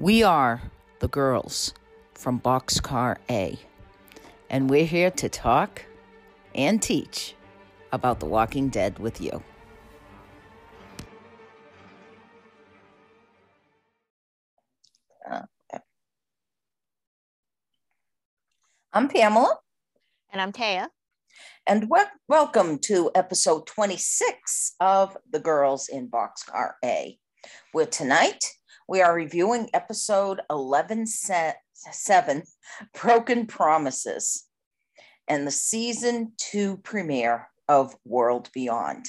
We are the girls from Boxcar A, and we're here to talk and teach about The Walking Dead with you. Uh, I'm Pamela. And I'm Taya. And we- welcome to episode 26 of The Girls in Boxcar A, where tonight we are reviewing episode 11 se- 7 Broken Promises and the season two premiere of World Beyond.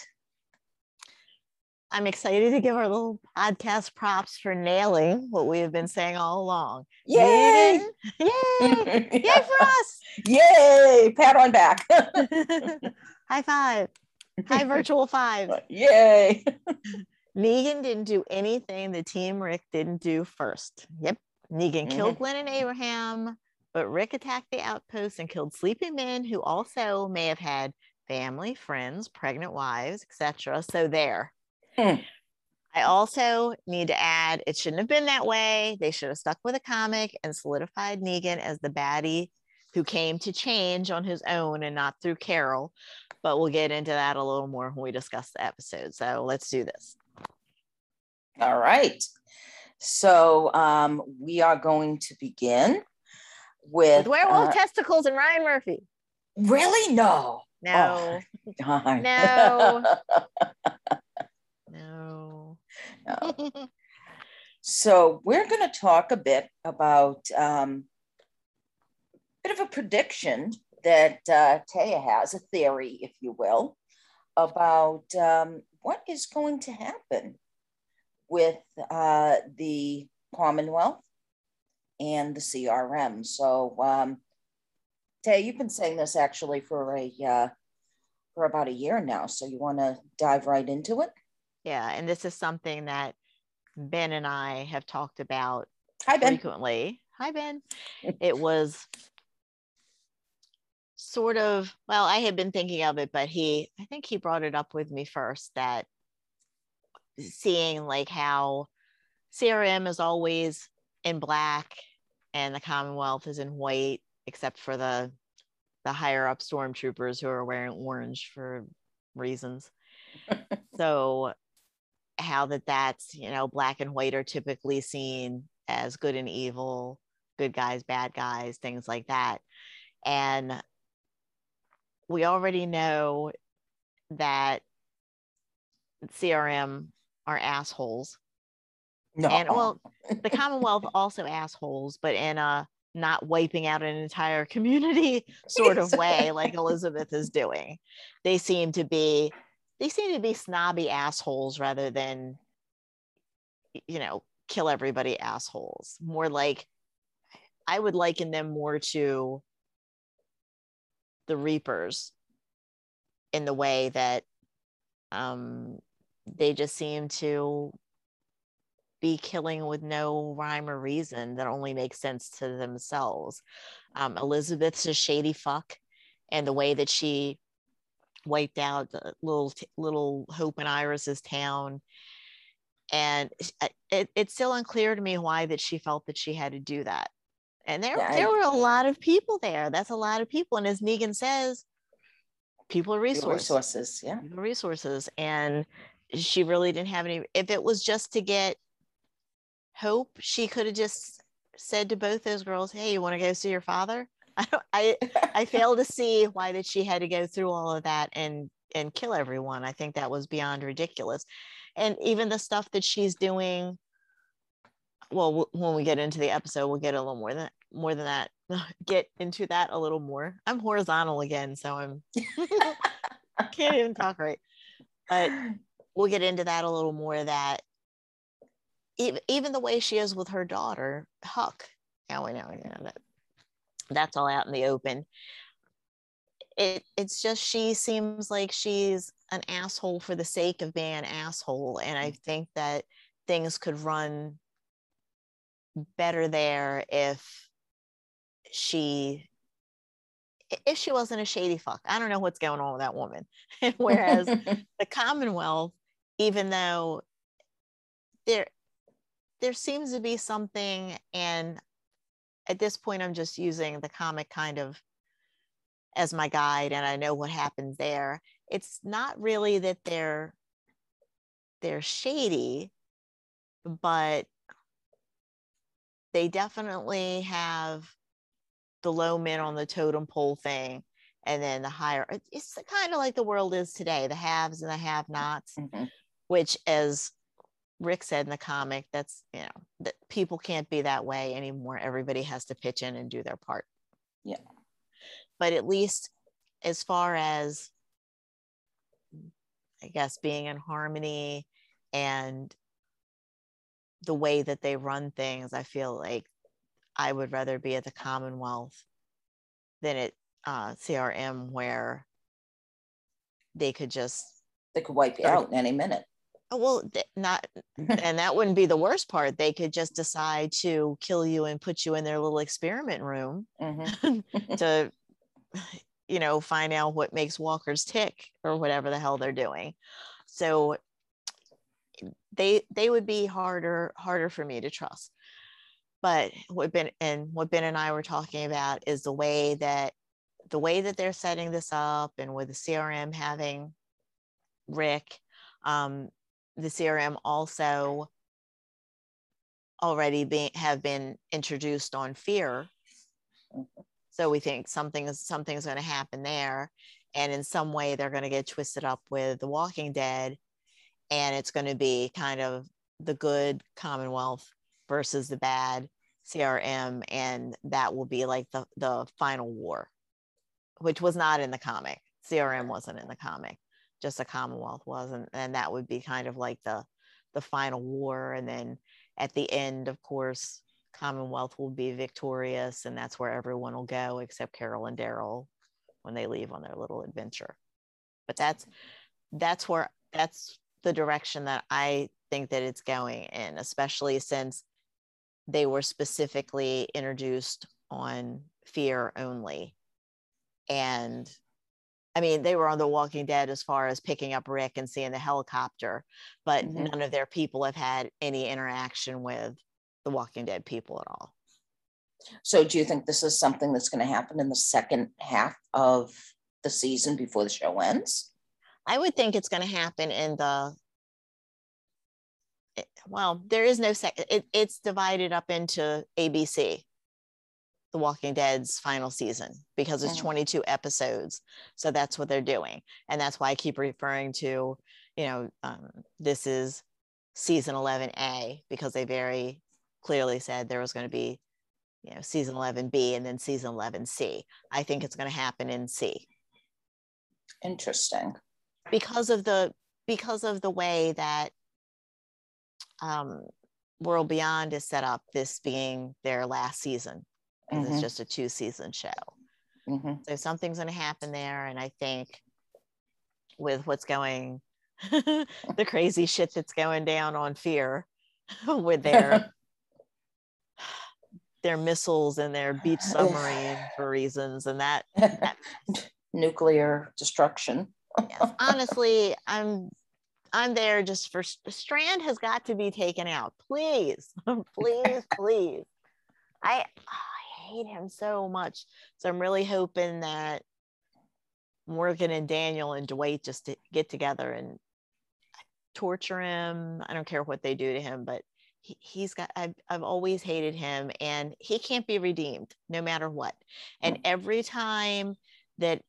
I'm excited to give our little podcast props for nailing what we have been saying all along. Yay! Yay! Yay for us! Yay! Pat on back. High five. High virtual five. Yay! Negan didn't do anything the team Rick didn't do first. Yep. Negan killed Glenn and Abraham, but Rick attacked the outpost and killed sleeping men who also may have had family, friends, pregnant wives, etc. So there. Hmm. I also need to add it shouldn't have been that way. They should have stuck with a comic and solidified Negan as the baddie who came to change on his own and not through Carol. But we'll get into that a little more when we discuss the episode. So let's do this. All right. So um, we are going to begin with, With werewolf uh, testicles and Ryan Murphy. really no. No, Darn. No. no. No. So we're going to talk a bit about um, a bit of a prediction that uh, Taya has, a theory, if you will, about um, what is going to happen with uh, the Commonwealth and the CRM. So, um, Taya, you've been saying this actually for a uh, for about a year now. So you want to dive right into it? Yeah, and this is something that Ben and I have talked about Hi, Ben. frequently. Hi, Ben. it was sort of, well, I had been thinking of it, but he, I think he brought it up with me first that seeing like how CRM is always in black and the Commonwealth is in white, except for the the higher up stormtroopers who are wearing orange for reasons. so how that that's you know black and white are typically seen as good and evil good guys bad guys things like that and we already know that crm are assholes. No. and well the commonwealth also assholes but in a not wiping out an entire community sort of way like elizabeth is doing. They seem to be they seem to be snobby assholes rather than you know kill everybody assholes. More like i would liken them more to the reapers in the way that um they just seem to be killing with no rhyme or reason that only makes sense to themselves um elizabeth's a shady fuck and the way that she wiped out the little little Hope and Iris's town. And it, it's still unclear to me why that she felt that she had to do that. And there, Yeah, I- there were a lot of people there. That's a lot of people. And as Negan says, people are resources. resources. Yeah. People are resources. And she really didn't have any. If it was just to get Hope, she could have just said to both those girls, "Hey, you want to go see your father?" I don't, I I fail to see why that she had to go through all of that and and kill everyone. I think that was beyond ridiculous. And even the stuff that she's doing well w- when we get into the episode we'll get a little more than more than that get into that a little more. I'm horizontal again so I'm I can't even talk right. But we'll get into that a little more that. Even, the way she is with her daughter Huck. Now we know that that's all out in the open. It it's just she seems like she's an asshole for the sake of being an asshole and i think that things could run better there if she if she wasn't a shady fuck. I don't know what's going on with that woman. Whereas the commonwealth even though they're there seems to be something and at this point i'm just using the comic kind of as my guide and i know what happens there it's not really that they're they're shady but they definitely have the low men on the totem pole thing and then the higher it's kind of like the world is today the haves and the have nots mm-hmm. Which as rick said in the comic that's you know that people can't be that way anymore. Everybody has to pitch in and do their part. Yeah. But at least as far as i guess being in harmony and the way that they run things i feel like i would rather be at the commonwealth than at uh, crm where they could just they could wipe you out in any minute oh, well not and that wouldn't be the worst part they could just decide to kill you and put you in their little experiment room mm-hmm. to you know find out what makes walkers tick or whatever the hell they're doing so they they would be harder harder for me to trust but what ben and what ben and i were talking about is the way that the way that they're setting this up and with the crm having rick um, the crm also already being have been introduced on fear. So we think something is something's going to happen there. And in some way they're going to get twisted up with the walking dead. And it's going to be kind of the good Commonwealth versus the bad CRM, and that will be like the the final war, which was not in the comic. CRM wasn't in the comic, just the Commonwealth wasn't, and that would be kind of like the the final war, and then at the end, of course, Commonwealth will be victorious, and that's where everyone will go except Carol and Daryl when they leave on their little adventure. But that's that's where that's the direction that I think that it's going in, especially since they were specifically introduced on fear only. And I mean, they were on The Walking Dead as far as picking up Rick and seeing the helicopter, but mm-hmm. none of their people have had any interaction with the Walking Dead people at all. So, do you think this is something that's going to happen in the second half of the season before the show ends? I would think it's going to happen in the eh, well, there is no second. It, it's divided up into ABC, The Walking Dead's final season, because it's mm. 22 episodes. So that's what they're doing, and that's why I keep referring to, you know, um, this is season 11A because they very clearly said there was going to be, you know, season 11B and then season 11C. I think it's going to happen in C. Interesting because of the because of the way that um, World Beyond is set up, this being their last season, mm-hmm. it's just a two season show. Mm-hmm. So something's going to happen there, and I think with what's going, the crazy shit that's going down on Fear, with their their missiles and their beach submarine for reasons, and that, that nuclear destruction yes, honestly, I'm I'm there just for Strand has got to be taken out. Please, please, please. I hate him so much. So I'm really hoping that Morgan and Daniel and Dwight just to get together and torture him. I don't care what they do to him, but he, has got I've, I've always hated him and he can't be redeemed no matter what. And every time that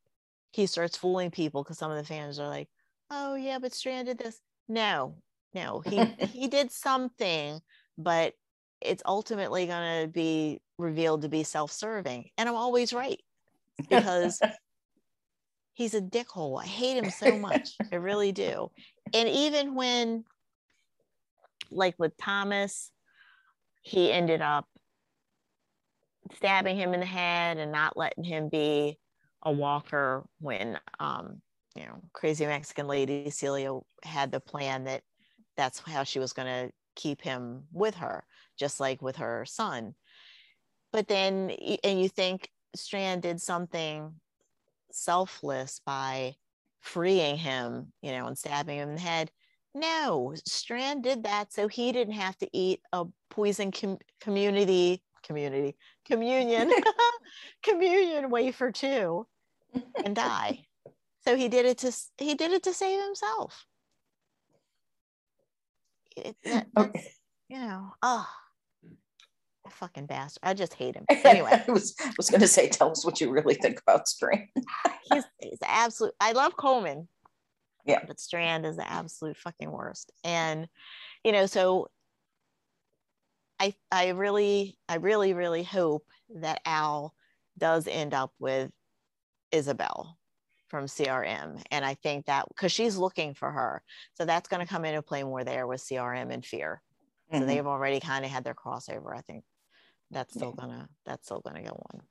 he starts fooling people because some of the fans are like, oh yeah, but Strand did this. No, no, he he did something, but it's ultimately going to be revealed to be self-serving, and I'm always right because he's a dickhole. I hate him so much. I really do. And even when, like with Thomas, he ended up stabbing him in the head and not letting him be a walker when um, you know crazy Mexican lady Celia had the plan that that's how she was going to keep him with her, just like with her son. But then, and you think Strand did something selfless by freeing him, you know, and stabbing him in the head. No, Strand did that so he didn't have to eat a poison com- community community communion communion wafer too and die. So he did it to he did it to save himself. It, that, okay. You know, oh, fucking bastard. I just hate him. Anyway, I was was gonna say, tell us what you really think about Strand. he's he's absolute. I love Coleman. Yeah, but Strand is the absolute fucking worst. And you know, so I I really I really really hope that Al does end up with Isabel from CRM. And I think that because she's looking for her. So that's going to come into play more there with CRM and fear. So mm-hmm. they've already kind of had their crossover. I think that's still yeah. gonna that's still gonna go on.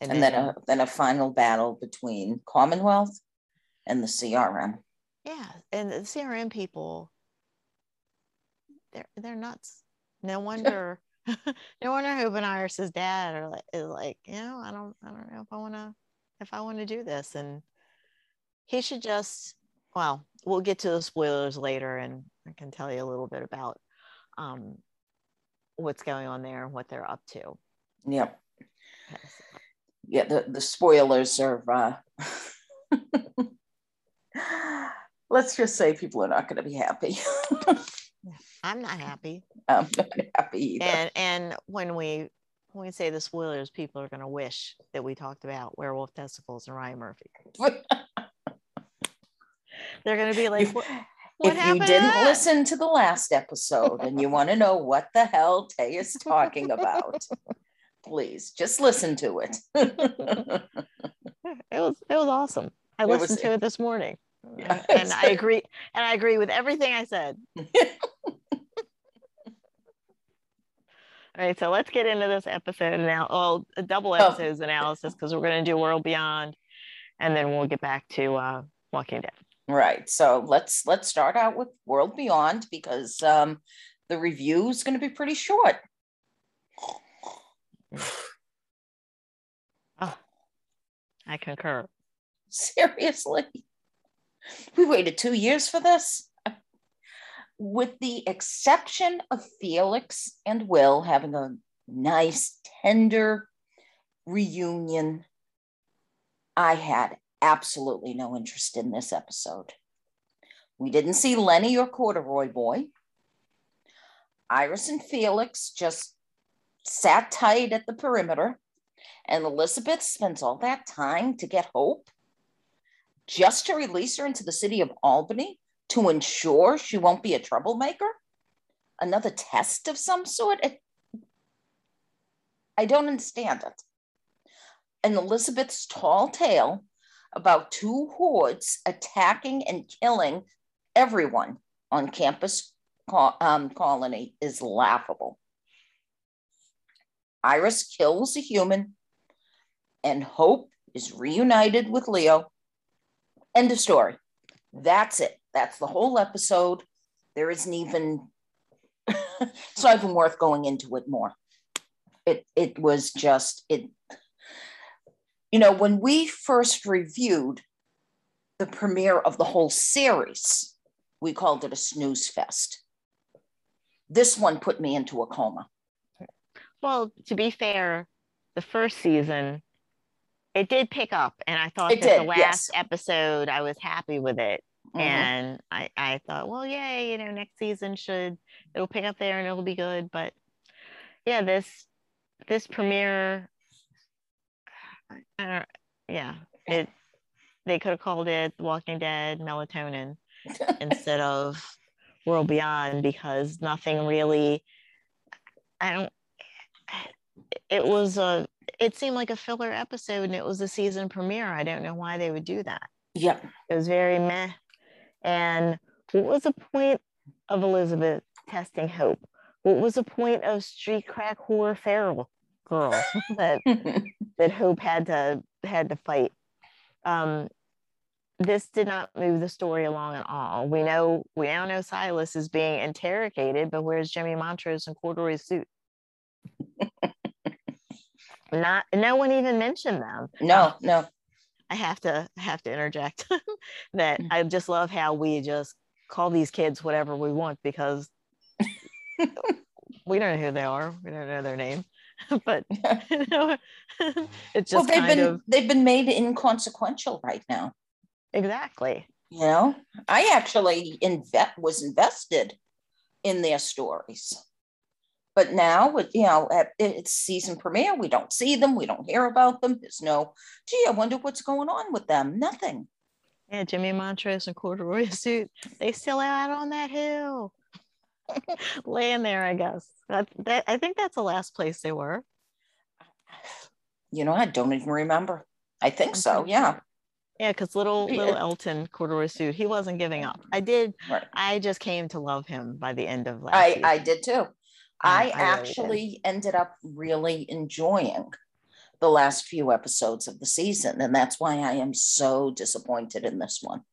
And, and then, then, a then a final battle between Commonwealth and the CRM. Yeah, and the CRM people, they're they're nuts. No wonder, no wonder Hope Iris's dad are like, is like, you know, I don't I don't know if I want to if I want to do this, and he should just. Well, we'll get to the spoilers later, and I can tell you a little bit about um, what's going on there and what they're up to. Yep. Yes. Yeah, the, the spoilers are uh let's just say people are not going to be happy. I'm not happy. I'm not happy either. And and when we when we say the spoilers, people are going to wish that we talked about werewolf testicles and Ryan Murphy. They're going to be like, what, if you didn't listen to the last episode and you want to know what the hell Tay is talking about, please just listen to it. it was it was awesome. I listened was, to it this morning. And I agree and I agree with everything I said. All right, so let's get into this episode now. Well, a double oh. episodes oh. analysis because we're going to do World Beyond, and then we'll get back to uh, Walking Dead. Right. So let's let's start out with World Beyond because um, the review is going to be pretty short. Oh, I concur. Seriously, we waited two years for this. With the exception of Felix and Will having a nice, tender reunion, I had absolutely no interest in this episode. We didn't see Lenny or Corduroy Boy. Iris and Felix just sat tight at the perimeter, and Elizabeth spends all that time to get Hope just to release her into the city of Albany to ensure she won't be a troublemaker? Another test of some sort? I don't understand it. And Elizabeth's tall tale about two hordes attacking and killing everyone on campus um, colony is laughable. Iris kills a human, and Hope is reunited with Leo. End of story. That's it. That's the whole episode. There isn't even, it's not even worth going into it more. It, it was just, it, you know, when we first reviewed the premiere of the whole series, we called it a snooze fest. This one put me into a coma. Well, to be fair, the first season, it did pick up, and I thought it that did, the last yes. episode, I was happy with it. Mm-hmm. And I, I thought, well, yay, you know, next season should it'll pick up there and it'll be good. But yeah, this this premiere I don't, yeah, it. They could have called it Walking Dead Melatonin instead of World Beyond because nothing really. I don't. It was a. It seemed like a filler episode, and it was a season premiere. I don't know why they would do that. Yeah, it was very meh. And what was the point of Elizabeth testing Hope? What was the point of street crack whore feral girl that that Hope had to had to fight. Um, this did not move the story along at all. We know we now know Silas is being interrogated, but where's Jimmy Montrose and Corduroy's suit? not no one even mentioned them. No, no. I have to have to interject that mm. I just love how we just call these kids whatever we want because we don't know who they are. We don't know their name. but you know, it's just well, they've kind been of they've been made inconsequential right now. exactly. You know, I actually inve- was invested in their stories. But now, with you know, at it's season premiere, we don't see them, we don't hear about them. There's no, gee, I wonder what's going on with them. Nothing. Yeah, Jimmy Montrose and corduroy suit. They still out on that hill. Laying there, I guess. That, that I think that's the last place they were. You know, I don't even remember. I think so. Yeah. Yeah, because little little Elton corduroy suit, he wasn't giving up. I did. Right. I just came to love him by the end of last I season. I did too. I I really actually ended up really enjoying the last few episodes of the season, and that's why I am so disappointed in this one.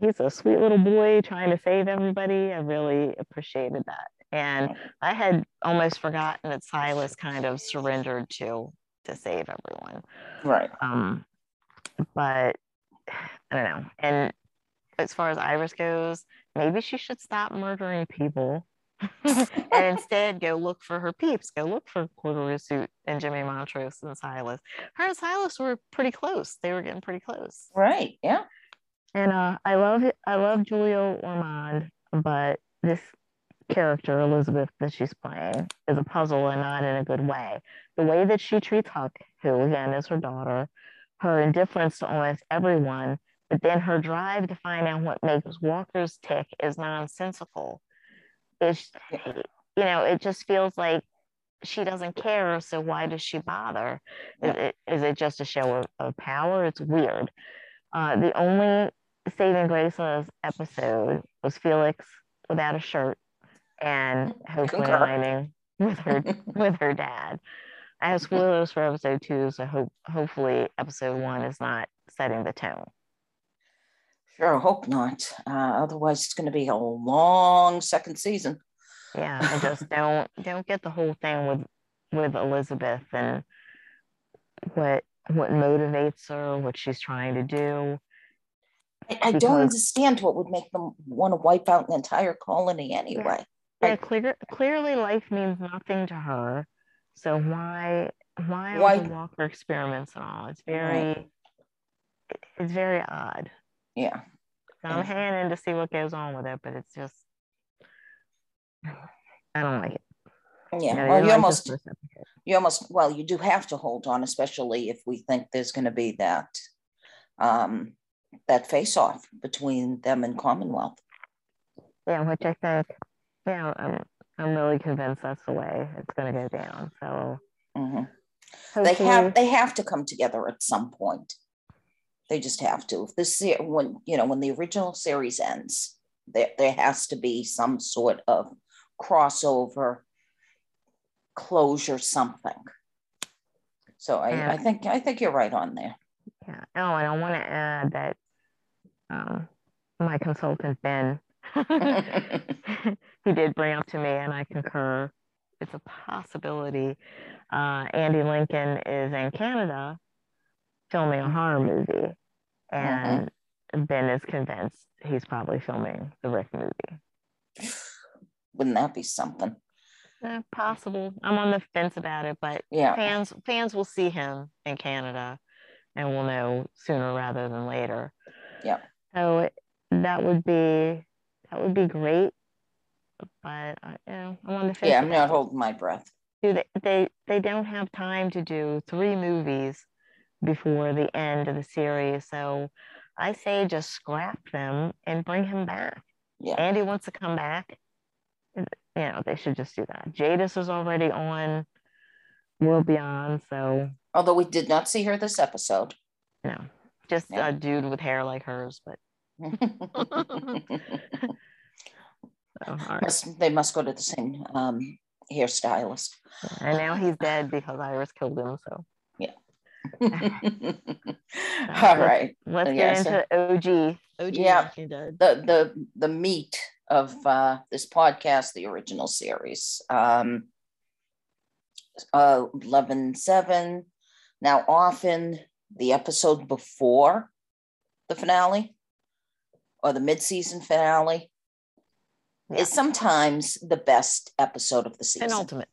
He's a sweet little boy trying to save everybody. I really appreciated that. And I had almost forgotten that Silas kind of surrendered to to save everyone. Right. Um, but I don't know. And as far as Iris goes, maybe she should stop murdering people and instead go look for her peeps. Go look for Corduroy Suit and Jimmy Montrose and Silas. Her and Silas were pretty close. They were getting pretty close. Right. Yeah. And uh, I love. I love Julia Ormond, but this character Elizabeth that she's playing is a puzzle and not in a good way. The way that she treats Huck, who again is her daughter, her indifference to almost everyone, but then her drive to find out what makes walkers tick is nonsensical. It's you know, it just feels like she doesn't care. So why does she bother? Is it, is it just a show of, of power? It's weird. Uh, the only saving grace this episode was Felix without a shirt and hopefully aligning with her with her dad. I have spoilers for episode two, so hope hopefully episode one is not setting the tone. Sure hope not. Uh, otherwise, it's going to be a long second season. Yeah, I just don't don't get the whole thing with with Elizabeth and what what motivates her, what she's trying to do. I, I don't understand what would make them want to wipe out an entire colony anyway. Yeah, Right. clear, clearly life means nothing to her. So why why all Why- the Walker experiments and all? It's very it's very odd. Yeah. So I'm Yeah. hanging in to see what goes on with it, but it's just I don't like it. Yeah. Well, you like almost this first episode. you almost well you do have to hold on especially if we think there's going to be that um that face off between them and commonwealth Yeah, which I think, yeah, I'm I'm really convinced that's the way it's gonna go down. So Mhm. they have they have to come together at some point they just have to if this when you know when the original series ends there, there has to be some sort of crossover closure something so I, I think i think you're right on there Yeah. Oh, and I want to add that um, my consultant Ben, he did bring up to me, and I concur. It's a possibility. Uh, Andy Lincoln is in Canada filming a horror movie, and Ben is convinced he's probably filming the Rick movie. wouldn't that be something Eh, possible. I'm on the fence about it, but yeah fans fans will see him in Canada and will know sooner rather than later. Yeah. So that would be that would be great, but you know, I'm on the fence. yeah i'm not holding my breath Do they, they they don't have time to do three movies before the end of the series, so I say just scrap them and bring him back. yeah Andy wants to come back. You know, they should just do that. Jadis is already on World Beyond, so although we did not see her this episode No. just a dude with hair like hers. But so, all right. Must- they must go to the same um, hairstylist. And now he's dead because Iris killed him. So yeah. All right. let's Yeah, get so- into OG. OG Yeah. The the the meat of uh, this podcast, the original series. Um, uh, 11 7. Now, often the episode before the finale or the mid season finale Yeah. is sometimes the best episode of the season. Penultimate.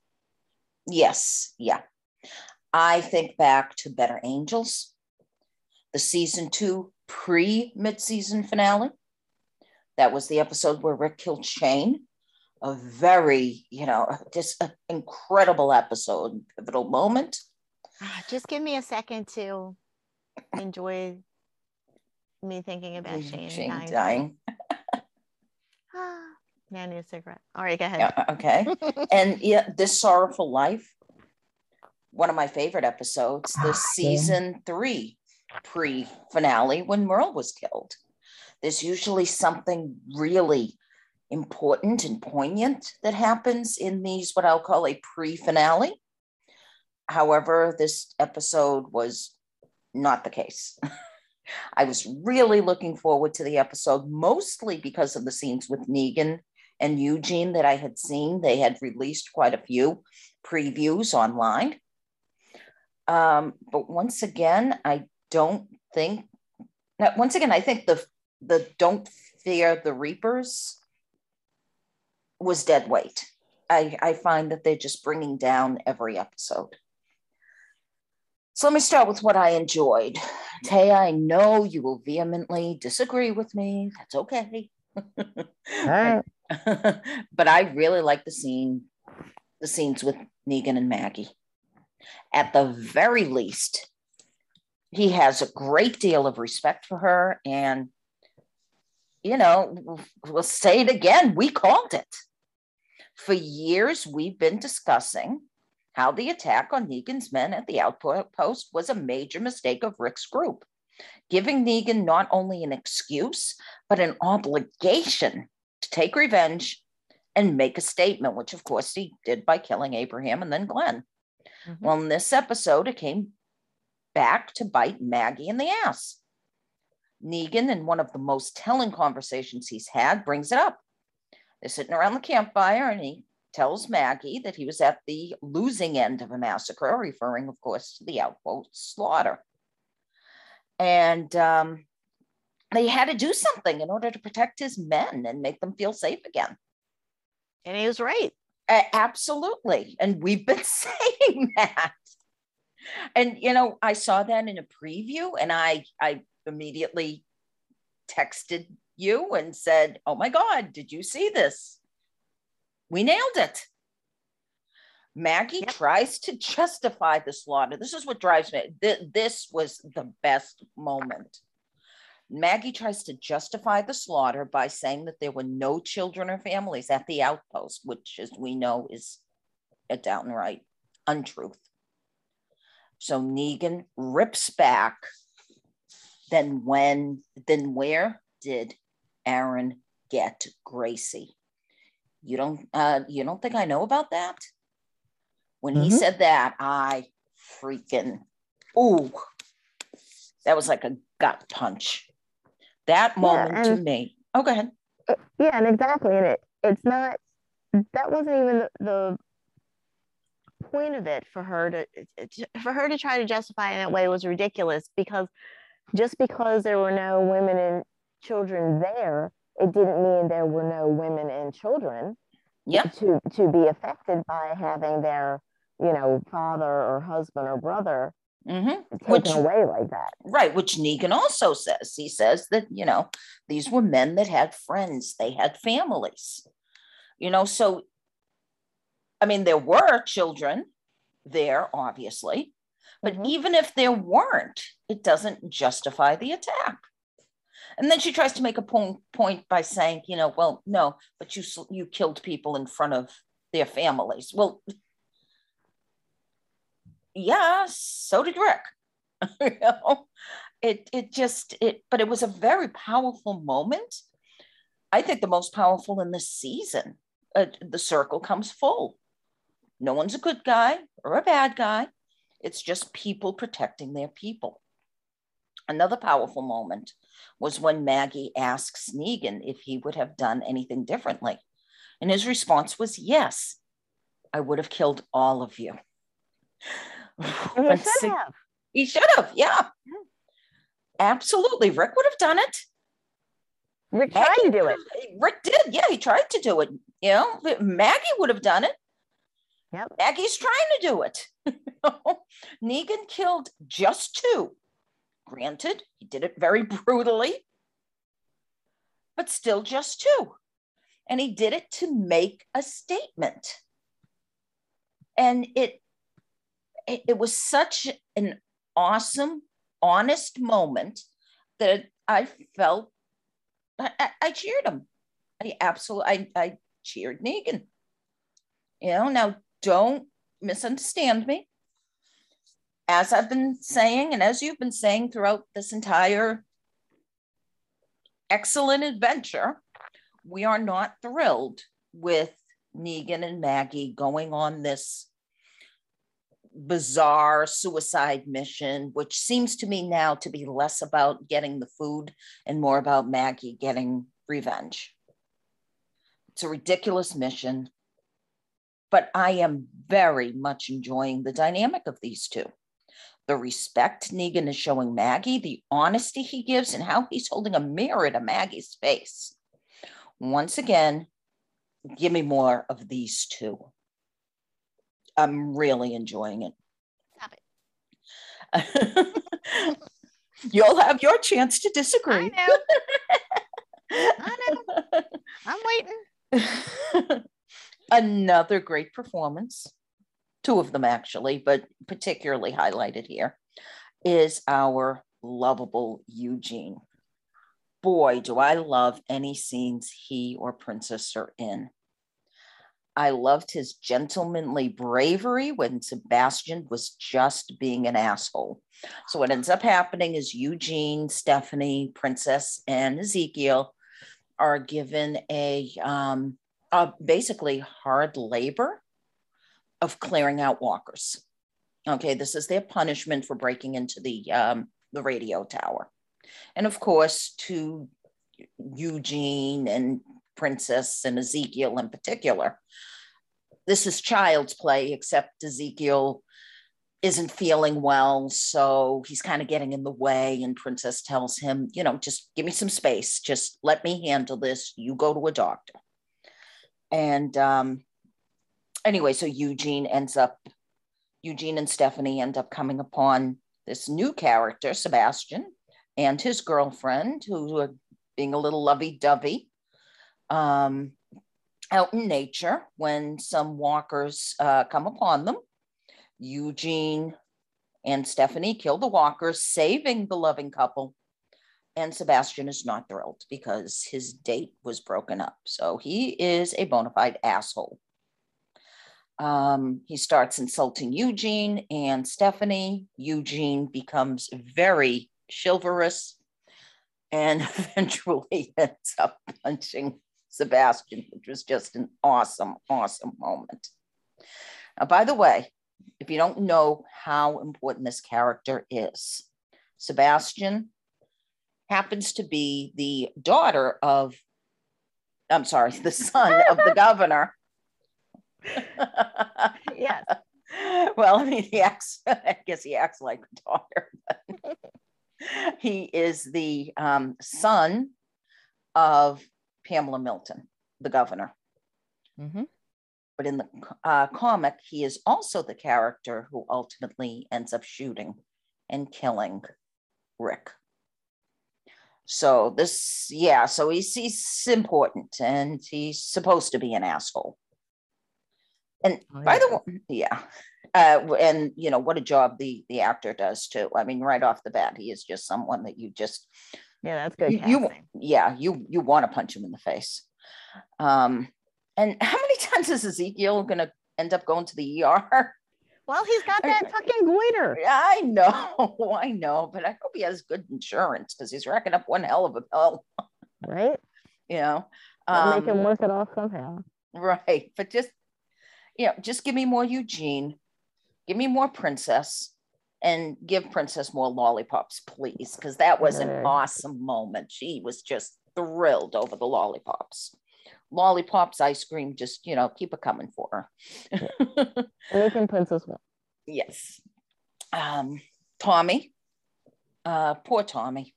Yes, yeah. I think back to Better Angels, the season two pre mid season finale. That was the episode where Rick killed Shane. A very, you know, just an incredible episode, pivotal moment. Ah, Just give me a second to enjoy me thinking about Shane, Shane dying. dying. Ah, now I need a cigarette. All right, go ahead. Yeah, okay. and yeah, this sorrowful life, one of my favorite episodes, the Ah, season three pre finale when Merle was killed. There's usually something really important and poignant that happens in these, what I'll call a pre finale. However, this episode was not the case. I was really looking forward to the episode, mostly because of the scenes with Negan and Eugene that I had seen. They had released quite a few previews online. Um, but once again, I don't think now, once again, I think the the don't fear the reapers was dead weight. I, I find that they're just bringing down every episode. So let me start with what I enjoyed. Tay, I know you will vehemently disagree with me. That's okay. Right. but I really like the scene, the scenes with Negan and Maggie. At the very least, he has a great deal of respect for her. And, you know, we'll say it again we called it. For years, we've been discussing how the attack on Negan's men at the outpost was a major mistake of Rick's group, giving Negan not only an excuse, but an obligation to take revenge and make a statement, which of course he did by killing Abraham and then Glenn. Mhm. Well, in this episode, it came back to bite Maggie in the ass. Negan, in one of the most telling conversations he's had, brings it up. They're sitting around the campfire and he tells Maggie that he was at the losing end of a massacre, referring, of course, to the outpost slaughter. And um, they had to do something in order to protect his men and make them feel safe again. And he was right. A- absolutely. And we've been saying that. And you know, I saw that in a preview and I I immediately texted you and said, "Oh my god, did you see this? We nailed it." Maggie Yep. tries to justify the slaughter. This is what drives me. Th- this was the best moment. Maggie tries to justify the slaughter by saying that there were no children or families at the outpost, which, as we know, is a downright untruth. So Negan rips back. Then when? Then where did Aaron get Gracie? You don't. Uh, you don't think I know about that? When he Mhm. said that, I freaking ooh, that was like a gut punch. That moment to and- me. Oh, go ahead. It- yeah, and exactly. And it it's not that wasn't even the, the point of it for her to to- for her to try to justify in that way was ridiculous because just because there were no women and children there, it didn't mean there were no women and children Yeah. to to be affected by having their you know father or husband or brother hmm taken Which- away like that. Right, which Negan also says. He says that, you know, these were men that had friends, they had families, you know. So, I mean, there were children there, obviously, but Mhm. even if there weren't, it doesn't justify the attack. And then she tries to make a point, point by saying, you know, well, no, but you you killed people in front of their families. Well, yeah, so did Rick. you know, it it just it, but it was a very powerful moment. I think the most powerful in this season. Uh, the circle comes full. No one's a good guy or a bad guy. It's just people protecting their people. Another powerful moment was when Maggie asks Negan if he would have done anything differently. And his response was yes, I would have killed all of you. He should have. he should have, yeah. Absolutely. Rick would have done it. Rick tried to do it. Rick did. Yeah, he tried to do it. You know, Maggie would have done it. Yep. Maggie's trying to do it. Negan killed just two. Granted, he did it very brutally, but still just two. And he did it to make a statement. And it, it, it was such an awesome, honest moment that I felt I, I, cheered him. I absolutely, I, I cheered Negan. You know, now don't misunderstand me. As I've been saying, and as you've been saying throughout this entire excellent adventure, we are not thrilled with Negan and Maggie going on this bizarre suicide mission, which seems to me now to be less about getting the food and more about Maggie getting revenge. It's a ridiculous mission, but I am very much enjoying the dynamic of these two. The respect Negan is showing Maggie, the honesty he gives, and how he's holding a mirror to Maggie's face. Once again, give me more of these two. I'm really enjoying it. Stop it. You'll have your chance to disagree. I know. I know. I'm waiting. Another great performance, two of them actually, but particularly highlighted here, is our lovable Eugene. Boy, do I love any scenes he or Princess are in. I loved his gentlemanly bravery when Sebastian was just being an asshole. So, what ends up happening is Eugene, Stephanie, Princess, and Ezekiel are given a, um, a basically hard labor of clearing out walkers. Okay, this is their punishment for breaking into the um, the radio tower, and of course, to Eugene and Princess and Ezekiel in particular. This is child's play, except Ezekiel isn't feeling well. So he's kind of getting in the way. And Princess tells him, you know, just give me some space. Just let me handle this. You go to a doctor. And um, anyway, so Eugene ends up, Eugene and Stephanie end up coming upon this new character, Sebastian, and his girlfriend, who are being a little lovey dovey um, out in nature when some walkers uh, come upon them. Eugene and Stephanie kill the walkers, saving the loving couple. And Sebastian is not thrilled because his date was broken up. So he is a bona fide asshole. Um, he starts insulting Eugene and Stephanie. Eugene becomes very chivalrous and eventually ends up punching Sebastian, which was just an awesome, awesome moment. Now, by the way, if you don't know how important this character is, Sebastian happens to be the daughter of, I'm sorry, the son of the governor. yes. Well, I mean, he acts, I guess he acts like a daughter. He is the um, son of Pamela Milton, the governor. Mm-hmm. But in the uh, comic, he is also the character who ultimately ends up shooting and killing Rick. So this, yeah, so he's he's important and he's supposed to be an asshole. And oh, by yeah. the way, yeah, uh, and you know what a job the the actor does too. I mean, right off the bat, he is just someone that you just yeah, that's good. You, you yeah, you you want to punch him in the face. Um, and how many times is Ezekiel going to end up going to the ER? Well, he's got that fucking goiter. I know, I know, but I hope he has good insurance because he's racking up one hell of a bill. Right. you know, um, make him um, work it off somehow. Right, but just you know, just give me more Eugene, give me more Princess, and give Princess more lollipops, please, because that was an awesome moment. She was just thrilled over the lollipops. Lollipops, ice cream, just, you know, keep it coming for her. Anything Princess will. Yes. Um, Tommy, uh, poor Tommy.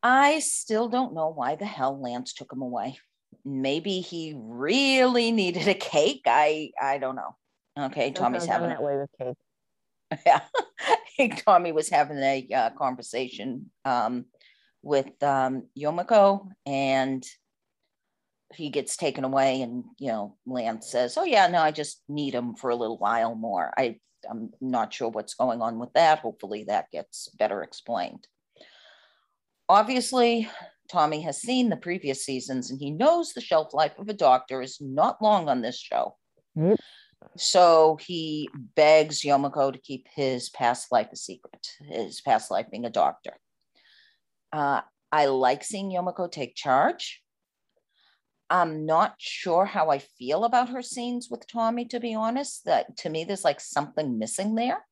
I still don't know why the hell Lance took him away. Maybe he really needed a cake. I I don't know. Okay, Tommy's having that way with cake. Yeah, I think Tommy was having a uh, conversation um, with um, Yumiko, and he gets taken away, and you know, Lance says, "Oh yeah, no, I just need him for a little while more." I I'm not sure what's going on with that. Hopefully, that gets better explained. Obviously, Tommy has seen the previous seasons and he knows the shelf life of a doctor is not long on this show. Yep. So he begs Yumiko to keep his past life a secret, his past life being a doctor. Uh, I like seeing Yumiko take charge. I'm not sure how I feel about her scenes with Tommy, to be honest. That to me, there's like something missing there.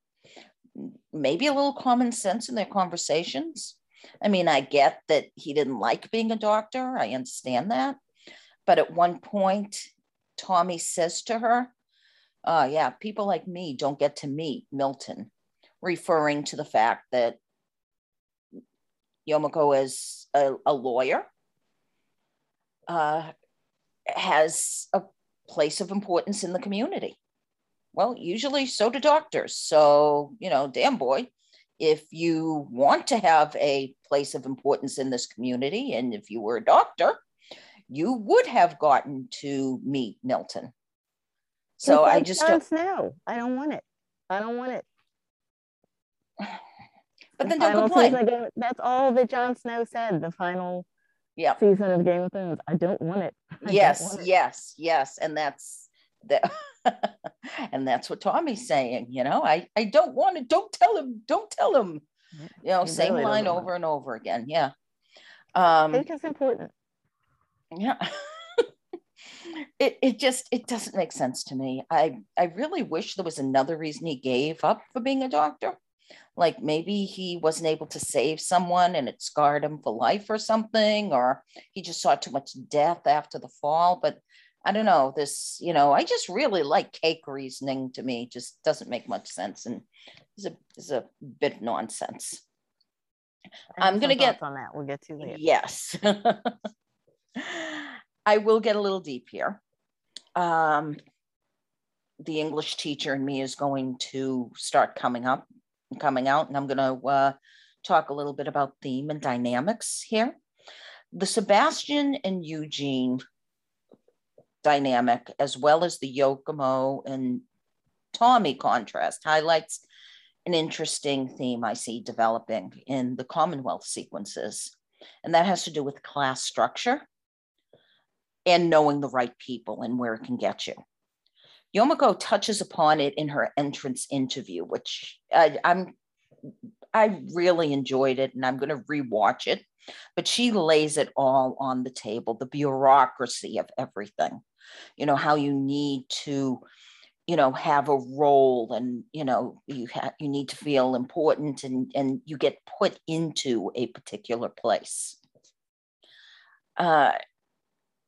Maybe a little common sense in their conversations. I mean, I get that he didn't like being a doctor. I understand that. But at one point, Tommy says to her, uh, yeah, people like me don't get to meet Milton, referring to the fact that Yumiko is a, a lawyer, uh, has a place of importance in the community. Well, usually so do doctors. So, you know, damn boy, if you want to have a place of importance in this community, and if you were a doctor, you would have gotten to meet Milton. So I just don't know. I don't want it. I don't want it. But the then don't complain. Game, that's all that Jon Snow said. The final yeah. season of Game of Thrones. I don't want it. I yes, want it. yes, yes, and that's the and that's what Tommy's saying. You know, I I don't want to, Don't tell him. Don't tell him. You know, same really line over and over again. Yeah. Um, I think it's important. Yeah. it, it just it doesn't make sense to me. I I really wish there was another reason he gave up for being a doctor. Like maybe he wasn't able to save someone and it scarred him for life or something, or he just saw too much death after the fall. But I don't know, this, you know, I just really like cake reasoning to me, just doesn't make much sense and is a is a bit of nonsense. I'm gonna get on that. We'll get to later. Yes. I will get a little deep here. Um, the English teacher in me is going to start coming up, coming out, and I'm going to uh, talk a little bit about theme and dynamics here. The Sebastian and Eugene dynamic, as well as the Yokomo and Tommy contrast, highlights an interesting theme I see developing in the Commonwealth sequences. And that has to do with class structure and knowing the right people and where it can get you. Yumiko touches upon it in her entrance interview, which uh, I'm I really enjoyed it and I'm going to rewatch it. But she lays it all on the table, the bureaucracy of everything. You know how you need to you know have a role and you know you have you need to feel important and and you get put into a particular place uh,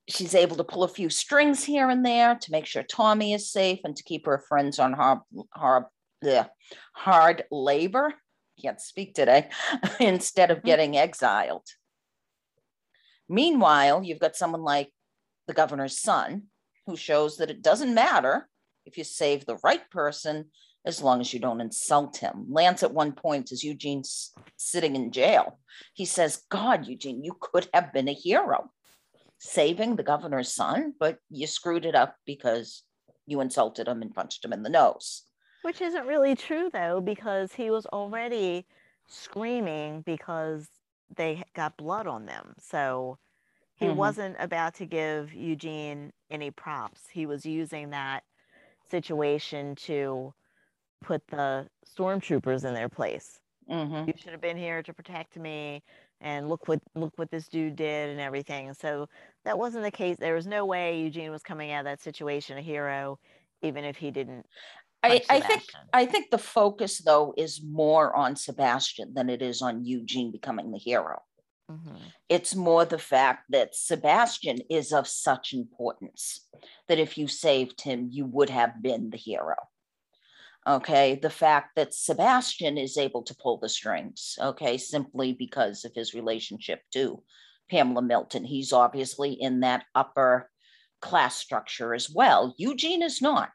she's able to pull a few strings here and there to make sure Tommy is safe and to keep her friends on hard, hard, the hard labor. Can't speak today, instead of mm-hmm. getting exiled. Meanwhile, you've got someone like the governor's son who shows that it doesn't matter if you save the right person as long as you don't insult him. Lance, at one point, as Eugene's sitting in jail, he says, God, Eugene, you could have been a hero saving the governor's son, but you screwed it up because you insulted him and punched him in the nose. Which isn't really true, though, because he was already screaming because they got blood on them. So he mm-hmm. wasn't about to give Eugene any props. He was using that situation to put the stormtroopers in their place. Mm-hmm. You should have been here to protect me and look what look what this dude did and everything. So that wasn't the case. There was no way Eugene was coming out of that situation a hero, even if he didn't. I, I think I think the focus though is more on Sebastian than it is on Eugene becoming the hero. Mm-hmm. It's more the fact that Sebastian is of such importance that if you saved him, you would have been the hero. Okay, the fact that Sebastian is able to pull the strings, okay, simply because of his relationship to Pamela Milton. He's obviously in that upper class structure as well. Eugene is not.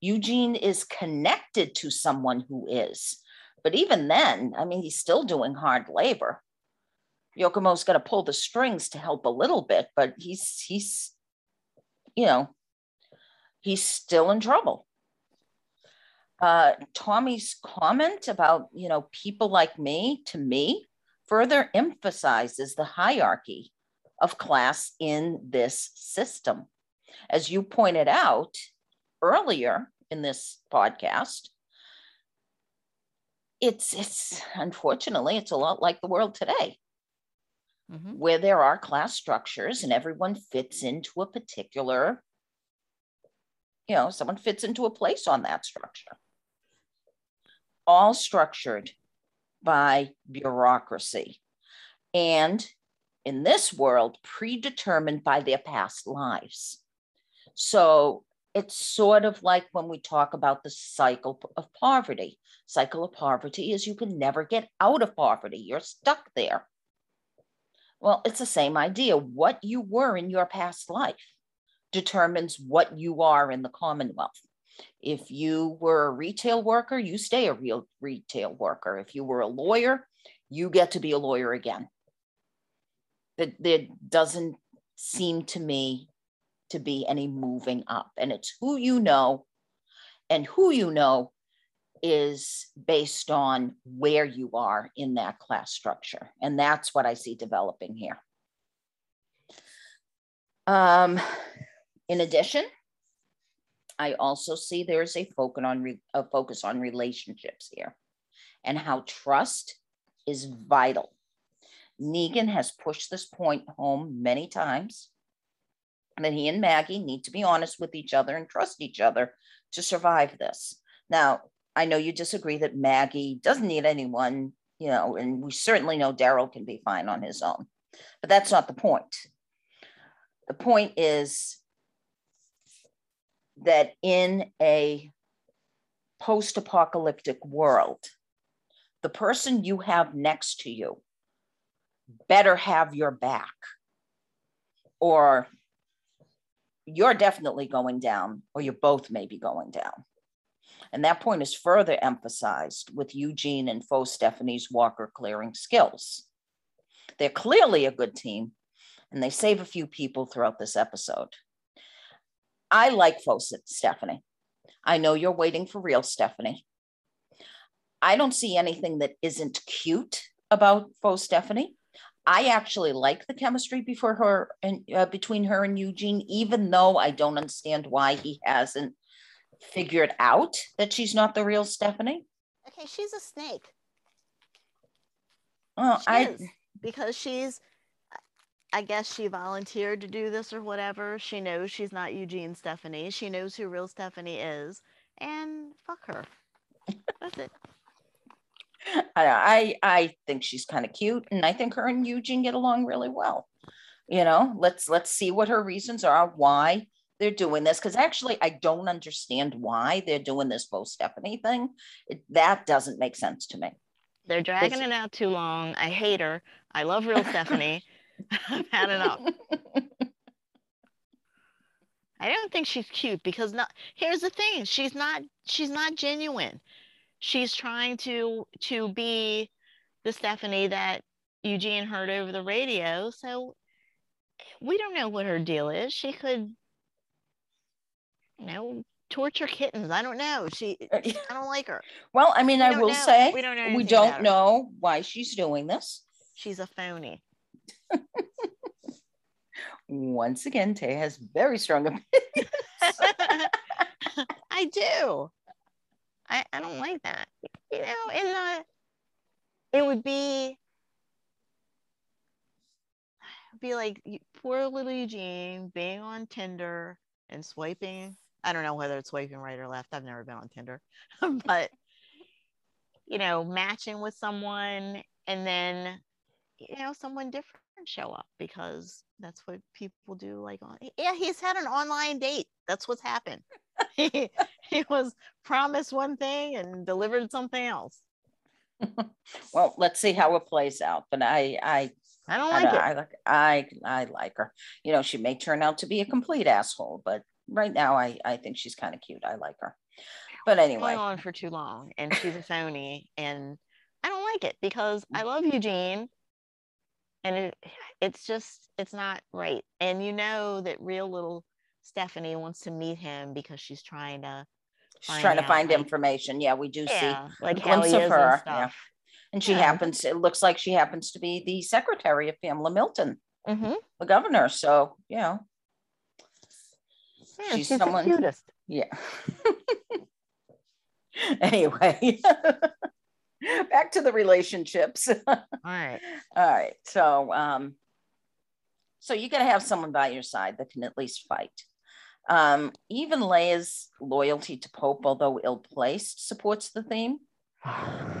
Eugene is connected to someone who is. But even then, I mean, he's still doing hard labor. Yokomo's going to pull the strings to help a little bit, but he's he's you know he's still in trouble. Uh, Tommy's comment about you know people like me to me further emphasizes the hierarchy of class in this system. As you pointed out earlier in this podcast, it's it's unfortunately it's a lot like the world today mm-hmm. where there are class structures and everyone fits into a particular you know someone fits into a place on that structure. All structured by bureaucracy and in this world predetermined by their past lives. So it's sort of like when we talk about the cycle of poverty. Cycle of poverty is you can never get out of poverty. You're stuck there well, it's the same idea. What you were in your past life determines what you are in the Commonwealth. If you were a retail worker, you stay a real retail worker. If you were a lawyer, you get to be a lawyer again. There doesn't seem to me to be any moving up. And it's who you know, and who you know is based on where you are in that class structure. And that's what I see developing here. Um, in addition, I also see there's a focus on, a focus on relationships here and how trust is vital. Negan has pushed this point home many times that he and Maggie need to be honest with each other and trust each other to survive this. Now, I know you disagree that Maggie doesn't need anyone, you know, and we certainly know Daryl can be fine on his own. But that's not the point. The point is that in a post apocalyptic world, the person you have next to you better have your back, or you're definitely going down, or you both may be going down. And that point is further emphasized with Eugene and Faux Stephanie's walker clearing skills. They're clearly a good team, and they save a few people throughout this episode. I like Faux Stephanie. I know you're waiting for real Stephanie. I don't see anything that isn't cute about Faux Stephanie. I actually like the chemistry before her and uh, between her and Eugene, even though I don't understand why he hasn't figured out that she's not the real Stephanie? Okay, she's a snake. Well, she I because she's I guess she volunteered to do this or whatever. She knows she's not Eugene Stephanie. She knows who real Stephanie is. And fuck her. That's it. I, I I think she's kind of cute, and I think her and Eugene get along really well. You know, let's let's see what her reasons are why they're doing this because actually I don't understand why they're doing this Faux Stephanie thing. It, that doesn't make sense to me. They're dragging it out too long. I hate her. I love real Stephanie. I've had enough. I don't think she's cute because not here's the thing. She's not she's not genuine. She's trying to to be the Stephanie that Eugene heard over the radio. So we don't know what her deal is. She could you know, torture kittens. I don't know. She, uh, I don't like her. Well, I mean, we I will know. say we don't know. We don't know why she's doing this. She's a phony. Once again, Tay has very strong opinions. I do. I, I don't like that. You know, in the it would be be like poor little Eugene being on Tinder and swiping I don't know whether it's swiping right or left. I've never been on Tinder, but you know, matching with someone and then you know someone different show up because that's what people do. Like on yeah, he's had an online date. That's what's happened. he, he was promised one thing and delivered something else. well, let's see how it plays out. But I, I, I don't like don't- it. I, I, I like her. You know, she may turn out to be a complete asshole, but right now, I, I think she's kind of cute. I like her. But Going anyway, on for too long, and she's a phony, and I don't like it because I love Eugene, and it, it's just it's not right. And you know that real little Stephanie wants to meet him because she's trying to she's find trying to find like- information. Yeah, we do see. like glimpse of her, and yeah. And she Yeah. happens, it looks like she happens to be the secretary of Pamela Milton, hmm the governor. So, you know, Yeah, she's she's someone- the cutest. yeah. anyway, back to the relationships. All right. All right. So, um, so you got to have someone by your side that can at least fight. Um, even Leah's loyalty to Pope, although ill placed, supports the theme.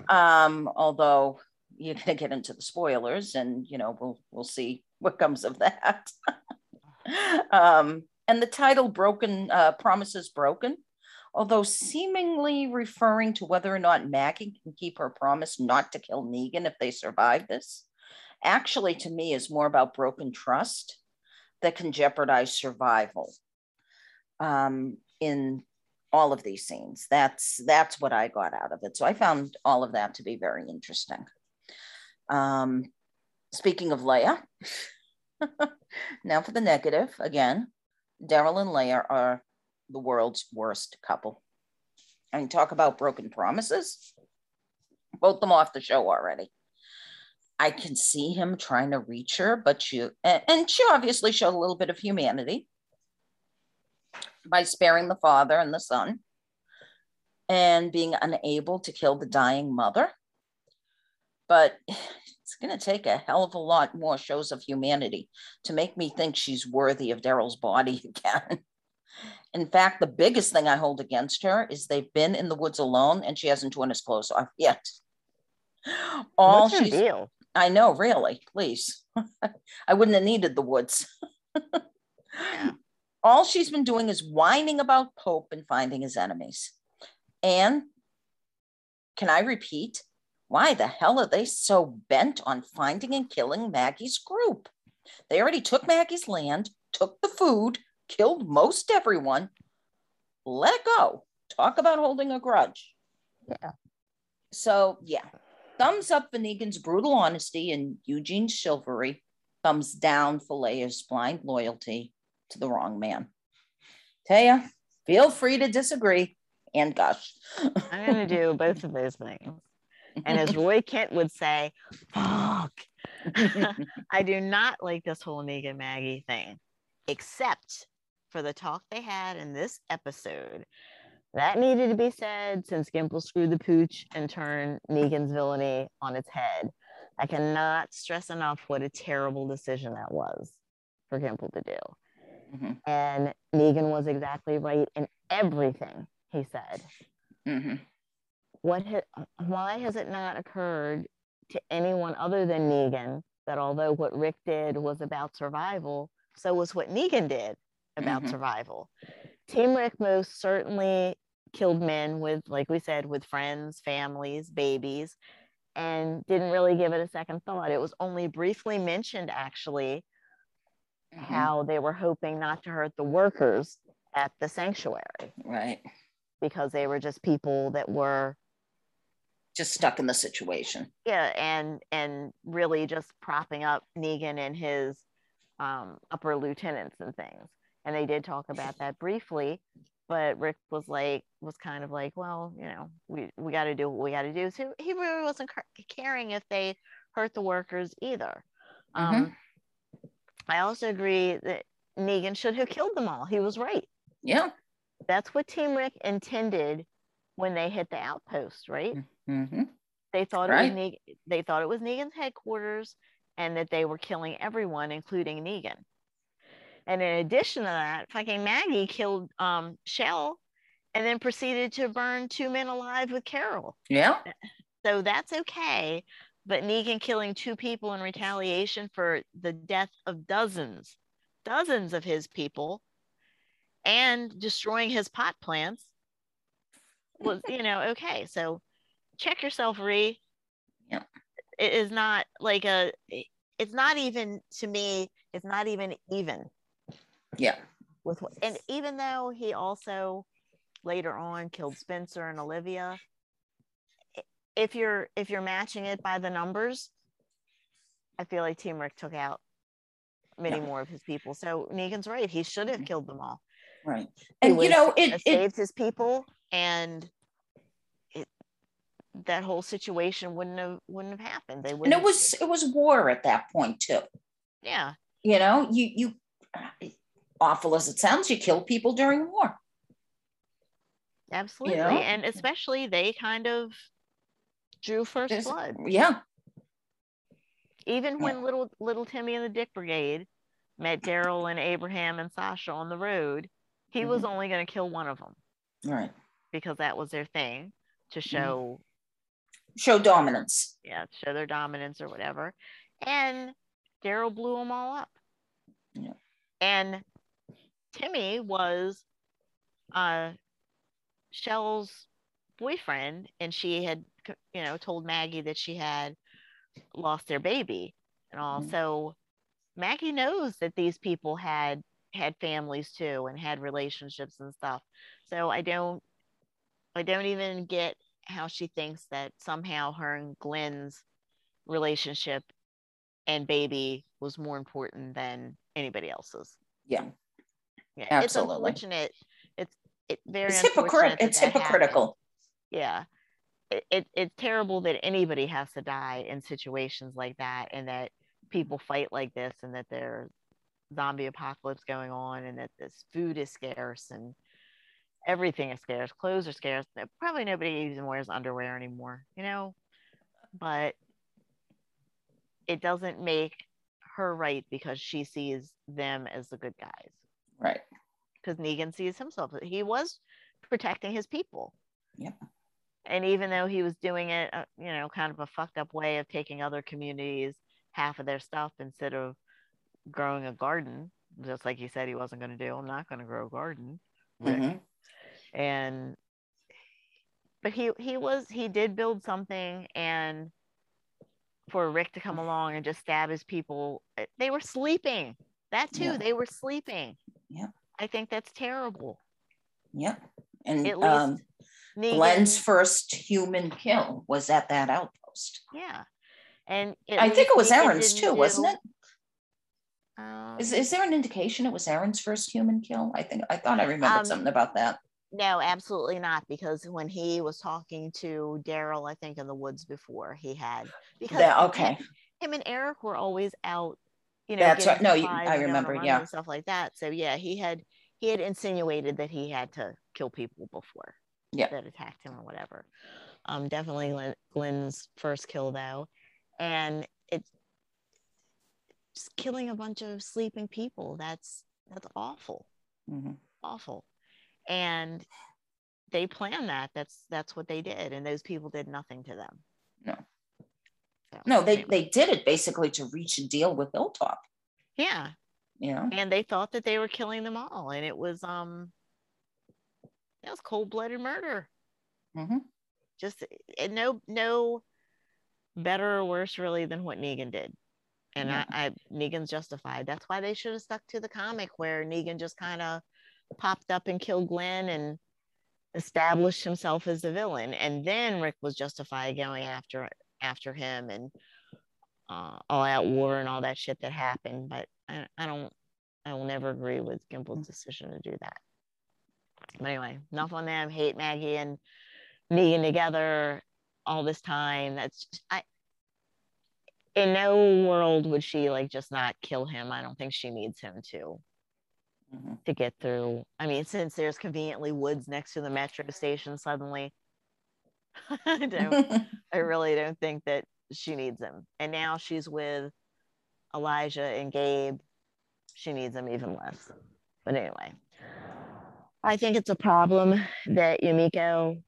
Um, although you're going to get into the spoilers, and you know we'll we'll see what comes of that. um, and the title "Broken uh, Promises Broken," although seemingly referring to whether or not Maggie can keep her promise not to kill Negan if they survive this, actually to me is more about broken trust that can jeopardize survival. Um, in all of these scenes. That's that's what I got out of it. So I found all of that to be very interesting. Um, speaking of Leah, now for the negative again. Daryl and Leah are the world's worst couple. I mean, talk about broken promises. Both them off the show already. I can see him trying to reach her, but and, and she obviously showed a little bit of humanity by sparing the father and the son and being unable to kill the dying mother. But it's going to take a hell of a lot more shows of humanity to make me think she's worthy of Daryl's body again. In fact, the biggest thing I hold against her is they've been in the woods alone and she hasn't torn his clothes off yet. All What's she's deal? I know, really, please. I wouldn't have needed the woods. Yeah. All she's been doing is whining about Pope and finding his enemies. And can I repeat? Why the hell are they so bent on finding and killing Maggie's group? They already took Maggie's land, took the food, killed most everyone. Let it go. Talk about holding a grudge. Yeah. So, yeah, thumbs up for Negan's brutal honesty and Eugene's chivalry. Thumbs down for Leah's blind loyalty to the wrong man. Taya, feel free to disagree and gush. I'm going to do both of those things. And as Roy Kent would say, fuck. I do not like this whole Negan Maggie thing, except for the talk they had in this episode. That needed to be said since Gimple screwed the pooch and turned Negan's villainy on its head. I cannot stress enough what a terrible decision that was for Gimple to do. Mhm, And Negan was exactly right in everything he said. mhm. What ha- why has it not occurred to anyone other than Negan that although what Rick did was about survival, So was what Negan did about Mhm. survival. Team Rick most certainly Killed men with, like we said, with friends, families, babies, and didn't really give it a second thought. It was only briefly mentioned, actually, Mhm, how they were hoping not to hurt the workers at the sanctuary Right. because they were just people that were Just stuck in the situation. yeah and and really just propping up negan and his um, upper lieutenants and things. And they did talk about that briefly but rick was like was kind of like well you know we, we got to do what we got to do. So he really wasn't caring if they hurt the workers either. Um, i also agree that negan should have killed them all. He was right. Yeah. that's what team rick intended when they hit the outpost right hmm they thought it was Negan, they thought it was Negan's headquarters and that they were killing everyone, including Negan. And in addition to that, fucking Maggie killed um, Shell and then proceeded to burn two men alive with Carol. Yeah. So that's okay. But Negan killing two people in retaliation for the death of dozens, dozens of his people, and destroying his pot plants was, you know, okay. So check yourself, Ree. Yeah. It is not like a, it's not even to me, it's not even even. Yeah. With and even though he also later on killed Spencer and Olivia, if you're if you're matching it by the numbers, I feel like Team Rick took out many Yeah. more of his people. So Negan's right; he should have mm-hmm. killed them all. Right. And you know, it it, it saved his people, and it that whole situation wouldn't have wouldn't have happened. They wouldn't. it was it was war at that point too. yeah, You know, you you awful as it sounds, you kill people during war. absolutely, know? and especially they kind of drew first There's- blood. Yeah. Even Yeah. when little little Timmy and the Dick Brigade met Daryl and Abraham and Sasha on the road, he was Mm-hmm. only going to kill one of them Right. Because that was their thing to Mm-hmm. show Show dominance. yeah show their dominance or whatever and daryl blew them all up Yeah. and timmy was uh shell's boyfriend and she had you know told maggie that she had lost their baby and all Mhm. so maggie knows that these people had had families too and had relationships and stuff so i don't i don't even get how she thinks that somehow her and glenn's relationship and baby was more important than anybody else's Yeah. yeah Absolutely. it's unfortunate it's it very It's that It's that hypocritical. yeah it, it, it's terrible that anybody has to die in situations like that and that people fight like this and that there's zombie apocalypse going on and that this food is scarce and everything is scarce clothes are scarce probably nobody even wears underwear anymore you know but it doesn't make her right because she sees them as the good guys Right. because Negan sees himself. He was protecting his people. Yep. And even though he was doing it, uh, you know, kind of a fucked up way of taking other communities half of their stuff instead of growing a garden, just like he said he wasn't going to do. I'm not going to grow a garden. Rick. And but he he was he did build something and for Rick to come along and just stab his people, eh, they were sleeping. That too, Yeah. they were sleeping. yeah I think that's terrible. Yep. And At least um, Negan, Glenn's first human kill was at that outpost. yeah, and I think it was Negan Aaron's too, wasn't do- it? Um, Is, is there an indication it was Aaron's first human kill? I think I thought I remembered Um, something about that. No, absolutely not. Because when he was talking to Daryl, I think in the woods before, he had because Yeah, okay. him and Eric were always out. You know, That's right. No, you- I and going on remember, yeah. and stuff like that. So yeah, he had he had insinuated that he had to kill people before. Yeah. that attacked him or whatever. Um, definitely Glenn, Glenn's first kill though, and it's just killing a bunch of sleeping people. That's that's awful, Mhm. awful, and they planned that. That's that's what they did, and those people did nothing to them. No. So, No, they, anyway. they did it basically to reach a deal with Hilltop, yeah, you know? and they thought that they were killing them all, and it was um, it was cold blooded murder. mm-hmm. just and no no better or worse really than what Negan did. And Yeah. I, I Negan's justified. That's why they should have stuck to the comic where Negan just kind of popped up and killed Glenn and established himself as the villain. And then Rick was justified going after after him and uh, all out war and all that shit that happened. But I, I don't I will never agree with Gimple's decision to do that. But anyway, enough on them. Hate Maggie and Negan together all this time. That's just, I. In no world would she like just not kill him. I don't think she needs him to Mhm. to get through. I mean, since there's conveniently woods next to the metro station, suddenly, I don't. I really don't think that she needs him. And now she's with Elijah and Gabe. She needs him even less. But anyway, I think it's a problem that Yumiko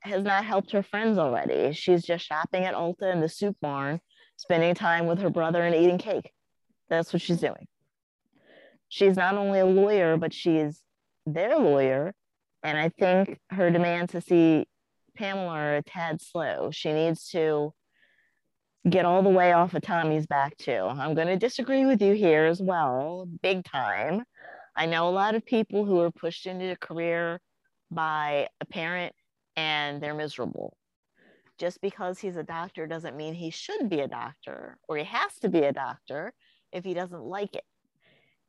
has not helped her friends already. She's just shopping at Ulta in the soup barn, spending time with her brother and eating cake. That's what she's doing. She's not only a lawyer, but she's their lawyer. And I think her demand to see Pamela are a tad slow. She needs to get all the way off of Tommy's back, too. I'm going to disagree with you here as well, big time. I know a lot of people who are pushed into a career by a parent and they're miserable. Just because he's a doctor doesn't mean he should be a doctor or he has to be a doctor if he doesn't like it.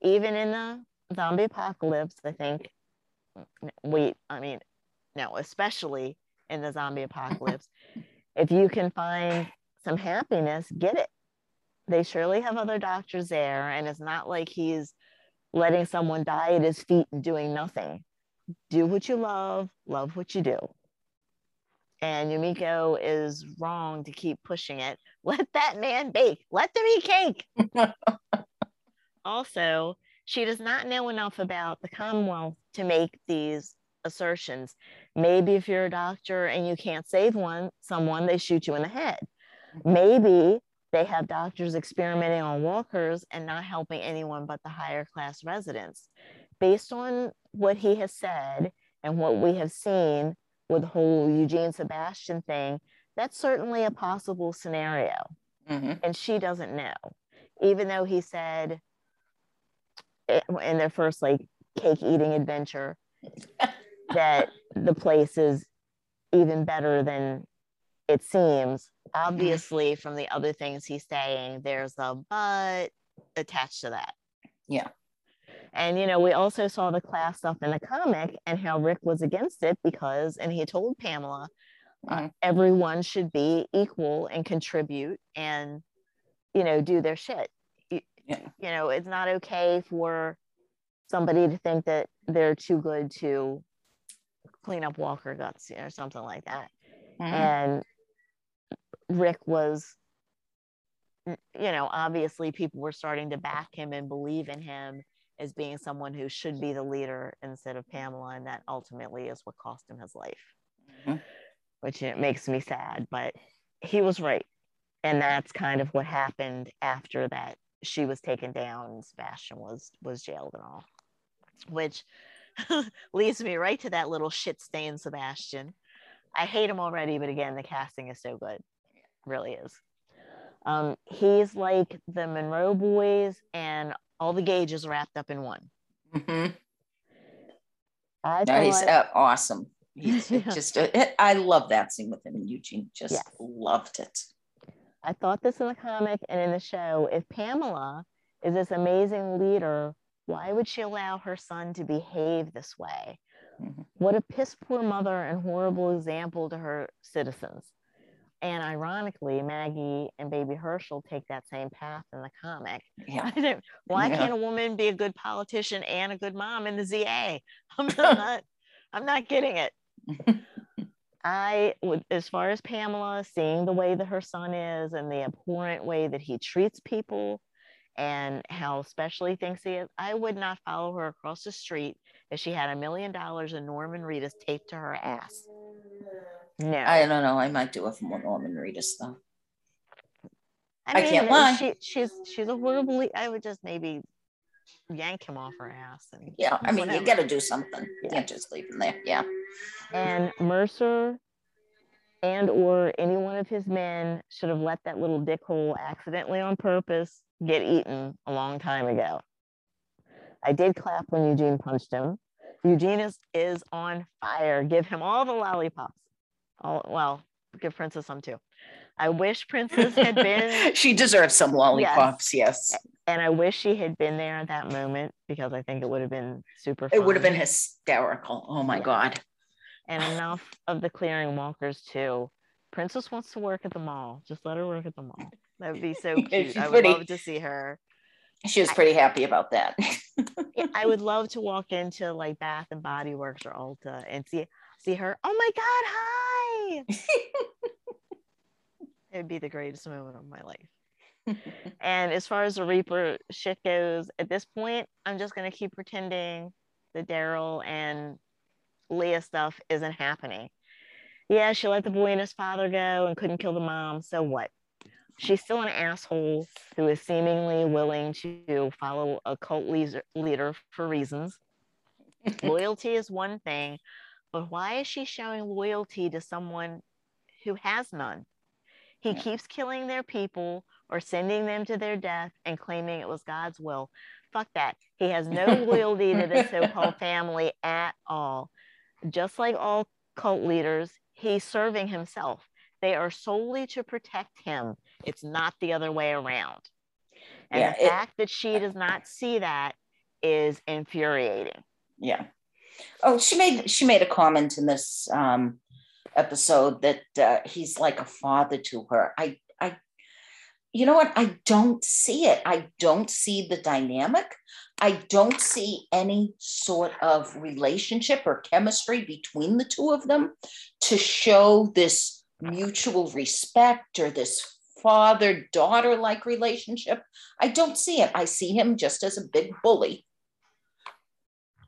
Even in the zombie apocalypse, I think, we, I mean, no, especially in the zombie apocalypse, if you can find some happiness, get it. They surely have other doctors there, and it's not like he's letting someone die at his feet and doing nothing. Do what you love, love what you do. And Yumiko is wrong to keep pushing it. Let that man bake. Let them eat cake. also, she does not know enough about the Commonwealth to make these assertions. Maybe if you're a doctor and you can't save one someone, they shoot you in the head. Maybe they have doctors experimenting on walkers and not helping anyone but the higher class residents. Based on what he has said and what we have seen with the whole Eugene Sebastian thing, that's certainly a possible scenario. Mm-hmm. And she doesn't know, even though he said in their first like cake eating adventure that the place is even better than it seems. Obviously from the other things he's saying there's a but attached to that. Yeah. And you know we also saw the class stuff in the comic and how rick was against it because and he told pamela uh, mm-hmm. uh, everyone should be equal and contribute and you know do their shit yeah. you know it's not okay for somebody to think that they're too good to clean up walker guts or something like that mm-hmm. and Rick was, you know, obviously people were starting to back him and believe in him as being someone who should be the leader instead of Pamela. And that ultimately is what cost him his life, mm-hmm. which it makes me sad, but he was right. And that's kind of what happened after that she was taken down Sebastian was was jailed and all. Which leads me right to that little shit stain Sebastian. I hate him already, but again, the casting is so good really is. Um, he's like the Monroe boys and all the gauges wrapped up in one. Mm-hmm. I nice, uh, awesome. He's yeah. just, uh, I love that scene with him and Eugene. Just yes. loved it. I thought this in the comic and in the show. If Pamela is this amazing leader, why would she allow her son to behave this way? Mm-hmm. What a piss poor mother and horrible example to her citizens. And ironically, Maggie and Baby Hershel take that same path in the comic. Yeah. Why yeah. can't a woman be a good politician and a good mom in the ZA? I'm not, I'm not getting it. I would, as far as Pamela, seeing the way that her son is and the abhorrent way that he treats people and how special he thinks he is, I would not follow her across the street if she had a million dollars in Norman Reedus taped to her ass. No. I don't know. I might do it for more Norman Reedus though. I, mean, I can't lie. She, she's she's a horrible. I would just maybe yank him off her ass. And yeah, I mean, whatever. you got to do something. Yeah. You can't just leave him there. Yeah. And Mercer and or any one of his men should have let that little dickhole accidentally on purpose get eaten a long time ago. I did clap when Eugene punched him. Eugene is, is on fire. Give him all the lollipops. Oh, well, give Princess some too. I wish Princess had been. she deserves some lollipops, yes. yes. And I wish she had been there at that moment because I think it would have been super. Fun. It would have been hysterical. Oh my yeah. god! And enough of the clearing walkers too. Princess wants to work at the mall. Just let her work at the mall. That would be so cute. I would pretty, love to see her. She was pretty I, happy about that. I would love to walk into like Bath and Body Works or Ulta and see see her. Oh my God, hi. It'd be the greatest moment of my life. and as far as the Reaper shit goes, at this point, I'm just gonna keep pretending that Daryl and Leah stuff isn't happening. Yeah, she let the boy and his father go and couldn't kill the mom. So what? she's still an asshole who is seemingly willing to follow a cult leader for reasons. loyalty is one thing, but why is she showing loyalty to someone who has none? He yeah. keeps killing their people or sending them to their death and claiming it was God's will. Fuck that. He has no loyalty to the so called family at all. Just like all cult leaders, he's serving himself. They are solely to protect him. It's not the other way around. And yeah, the it, fact that she does not see that is infuriating. Yeah. Oh, she made she made a comment in this um, episode that uh, he's like a father to her. I I you know what? I don't see it. I don't see the dynamic. I don't see any sort of relationship or chemistry between the two of them to show this mutual respect or this father daughter like relationship. I don't see it. I see him just as a big bully.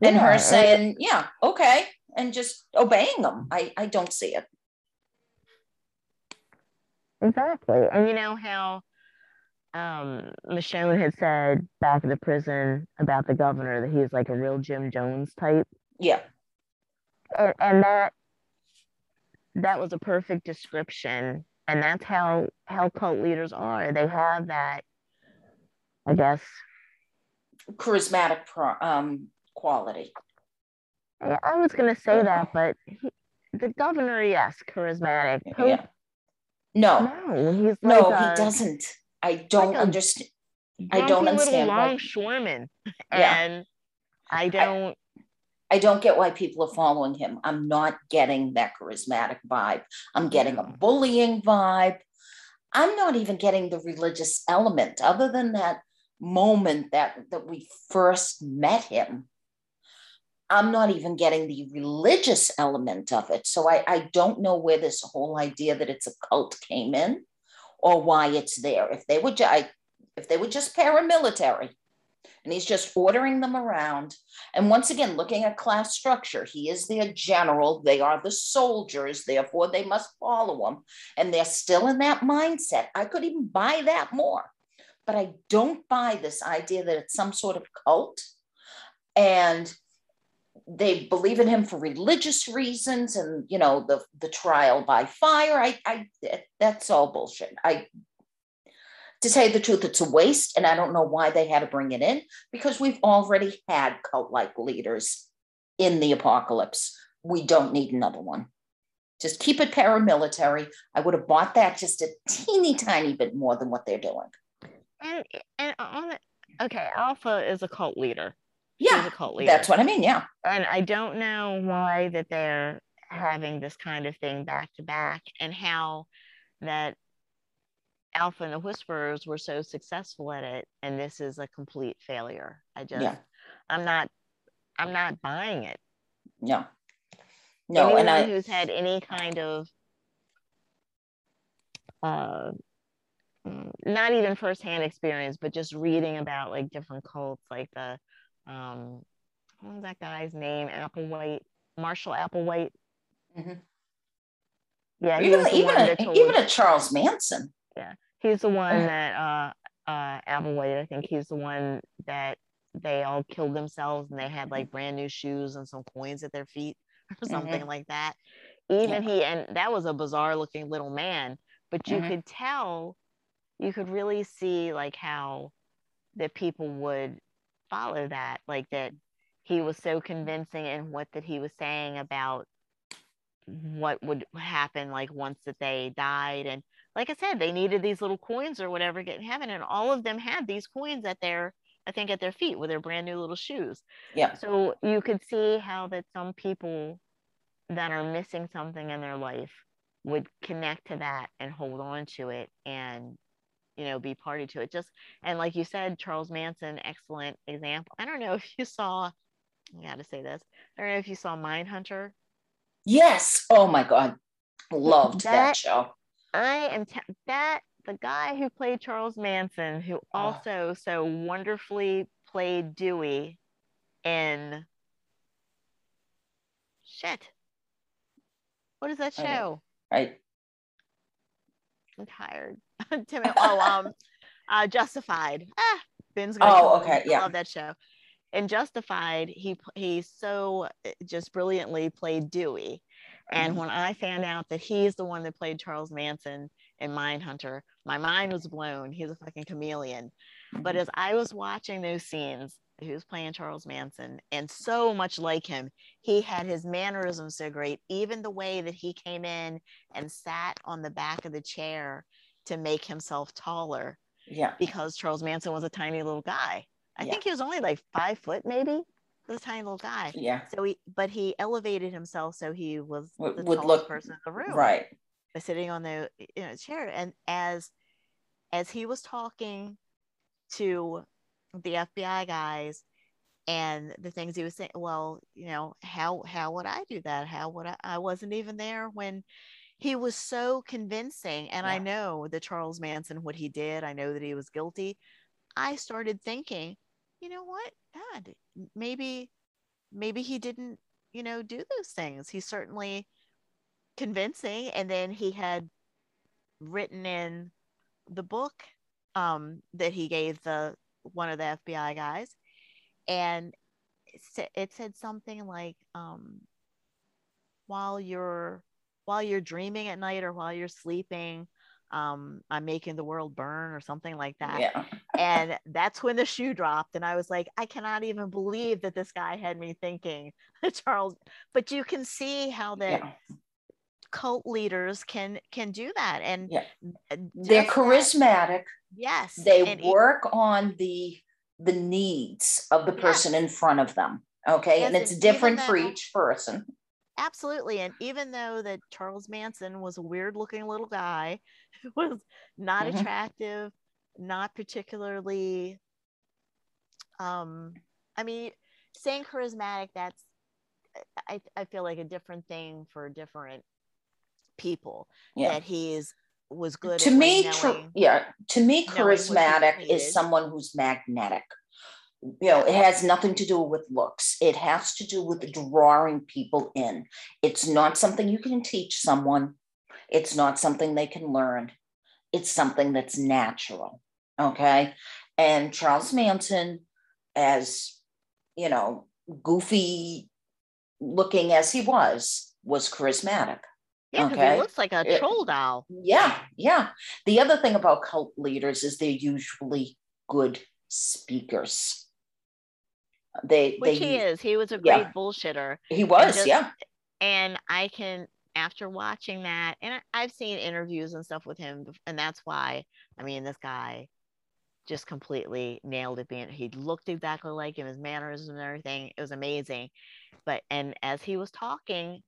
And her saying, yeah, okay, and just obeying them. I, I don't see it. Exactly. And you know how um, Michonne had said back in the prison about the governor that he's like a real Jim Jones type. Yeah. And, and that that was a perfect description. And that's how how cult leaders are. They have that, I guess, charismatic pro, um, quality. I was gonna say that, but he, the governor, yes, charismatic. Pope, yeah. No, no, he's like no, a, he doesn't. I don't like understand. I don't understand. Longshoreman, yeah. and I don't. I, I don't get why people are following him. I'm not getting that charismatic vibe. I'm getting a bullying vibe. I'm not even getting the religious element, other than that moment that that we first met him. I'm not even getting the religious element of it. So I, I don't know where this whole idea that it's a cult came in or why it's there. If they would, I, if they were just paramilitary, and he's just ordering them around. And once again, looking at class structure, he is their general. They are the soldiers, therefore they must follow him. And they're still in that mindset. I could even buy that more, but I don't buy this idea that it's some sort of cult. And they believe in him for religious reasons and you know the the trial by fire. I i that's all bullshit. I to you the truth it's a waste and i don't know why they had to bring it in because we've already had cult like leaders in the apocalypse. We don't need another one. Just keep it paramilitary. I would have bought that just a teeny tiny bit more than what they're doing. And and on okay alpha is a cult leader yeah, a cult leader. That's what I mean. Yeah. And I don't know why that they're having this kind of thing back to back and how that Alpha and the Whisperers were so successful at it and this is a complete failure. I just yeah. I'm not I'm not buying it. No. No, Anyone and I who's had any kind of uh not even firsthand experience, but just reading about like different cults, like the um, what was that guy's name? Applewhite, Marshall Applewhite. Mm-hmm. Yeah, even even a, told, even a Charles Manson. Yeah, he's the one that uh, uh, Applewhite. I think he's the one that they all killed themselves and they had like brand new shoes and some coins at their feet or something mm-hmm. like that. Even yeah. he and that was a bizarre looking little man, but you mm-hmm. could tell, you could really see like how that people would follow that like that he was so convincing in what that he was saying about what would happen like once that they died. And like i said they needed these little coins or whatever get in heaven and all of them had these coins at their i think at their feet with their brand new little shoes. Yeah. So you could see how that some people that are missing something in their life would connect to that and hold on to it and you know be party to it. Just and like you said charles manson excellent example. I don't know if you saw i gotta say this i don't know if you saw Mindhunter. Yes. Oh my god. Loved that, that show. I am t- that the guy who played charles manson who ah. also oh. so wonderfully played dewey in shit. What is that show? Right i'm tired Tim, oh, um, uh, Justified. Ah, Ben's gonna oh, okay, yeah, I love that show. In Justified, he he so eh, just brilliantly played Dewey, and mm-hmm. when I found out that he's the one that played Charles Manson in Mindhunter, my mind was blown. He's a fucking chameleon. But mm-hmm. as I was watching those scenes, he was playing Charles Manson, and so much like him, he had his mannerisms so great. Even the way that he came in and sat on the back of the chair to make himself taller. Yeah. Because Charles Manson was a tiny little guy. I yeah. think he was only like five foot, maybe. He was a tiny little guy. Yeah. So he, but he elevated himself so he was the would tallest look, person in the room. Right. By sitting on the you know, chair, and as as he was talking to the FBI guys and the things he was saying well you know how how would i do that how would i i wasn't even there when he was so convincing and yeah. i know the charles manson what he did i know that he was guilty. I started thinking you know what? God maybe maybe he didn't you know do those things. He's certainly convincing and then he had written in the book um, that he gave the one of the FBI guys, and it said something like, um, "While you're while you're dreaming at night or while you're sleeping, um, I'm making the world burn or something like that." Yeah. and that's when the shoe dropped, and I was like, I cannot even believe that this guy had me thinking Charles. But you can see how that. Yeah cult leaders can can do that and yeah. they're charismatic yes they and work on the the needs of the person yes. in front of them okay yes, and it's different for each person absolutely and even though that charles manson was a weird looking little guy was not mm-hmm. attractive not particularly um i mean saying charismatic that's I, I feel like a different thing for different people yeah. that he's was good to me tr- yeah to me charismatic is someone who's magnetic you know it has nothing to do with looks it has to do with drawing people in it's not something you can teach someone it's not something they can learn it's something that's natural okay and charles manson as you know goofy looking as he was was charismatic yeah, okay. he looks like a it, troll doll. Yeah, yeah. The other thing about cult leaders is they're usually good speakers. They, which they, he is. He was a great yeah. bullshitter. He was, just, yeah. And I can, after watching that, and I've seen interviews and stuff with him, and that's why. I mean, this guy just completely nailed it. Being he looked exactly like him, his manners and everything. It was amazing. But and as he was talking,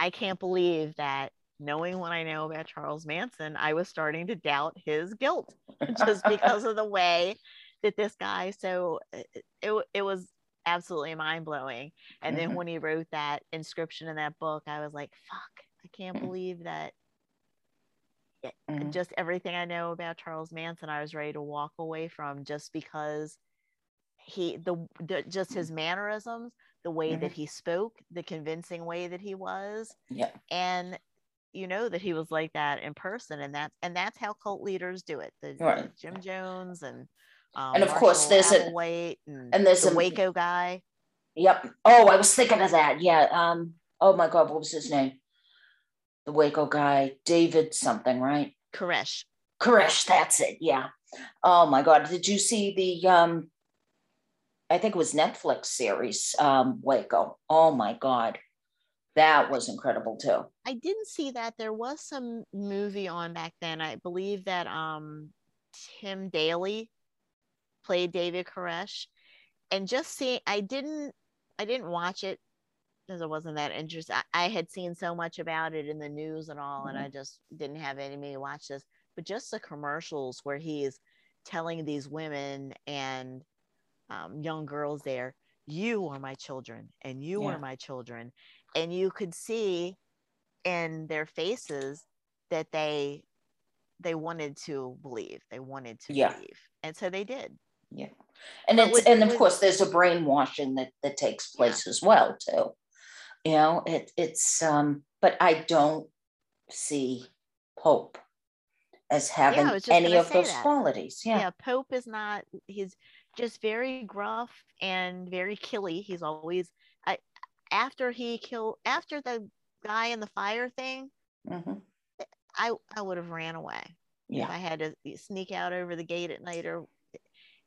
I can't believe that knowing what I know about Charles Manson, I was starting to doubt his guilt just because of the way this guy. So it, it, it was absolutely mind blowing. And mm-hmm. then when he wrote that inscription in that book, I was like, fuck, I can't mm-hmm. believe that. mm-hmm. Just everything I know about Charles Manson, I was ready to walk away from just because he the, the just his mannerisms the way mm-hmm. that he spoke, the convincing way that he was. Yeah. And you know that he was like that in person and that's and that's how cult leaders do it. The, right. the Jim Jones and um, and of Marshall course there's a and, and there's the a Waco guy. Yep. Oh, I was thinking of that. Yeah. Um. Oh my God, what was his name? The Waco guy, David something, right? Koresh. Koresh, that's it. Yeah. Oh my God, did you see the um I think it was Netflix series, um, Waco. Oh my God. That was incredible too. I didn't see that. There was some movie on back then. I believe that um, Tim Daly played David Koresh. And just seeing I didn't I didn't watch it because I wasn't that interested. I, I, had seen so much about it in the news and all, mm-hmm. and I just didn't have any me to watch this. But just the commercials where he is telling these women and um, young girls there you are my children and you yeah. are my children and you could see in their faces that they they wanted to believe they wanted to yeah. believe and so they did yeah and but it's with, and of with, course there's a brainwashing that that takes place yeah. as well too you know it it's um but i don't see pope as having just any of those that. qualities. yeah. Yeah. Pope is not. He's just very gruff and very killy. He's always. I after he killed after the guy in the fire thing. Mhm. I I would have ran away. If Yeah. I had to sneak out over the gate at night, or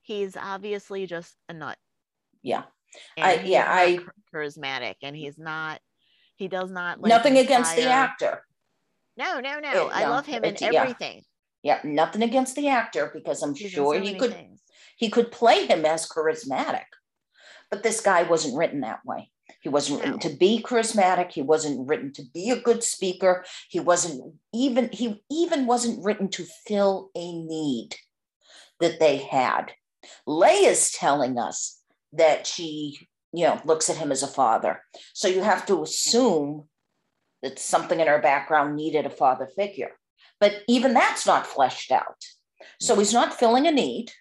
he's obviously just a nut. Yeah. And I- yeah, I- charismatic, and he's not. He does not. like, Nothing against the actor. No, no, no. Uh, I no, love him in it's- yeah. everything. Yeah, nothing against the actor because I'm He's sure so he could things. he could play him as charismatic. But this guy wasn't written that way. He wasn't written to be charismatic. He wasn't written to be a good speaker. He wasn't even he even wasn't written to fill a need that they had. Leah's telling us that she, you know, looks at him as a father. So you have to assume that something in her background needed a father figure. But even that's not fleshed out. So he's not filling a need.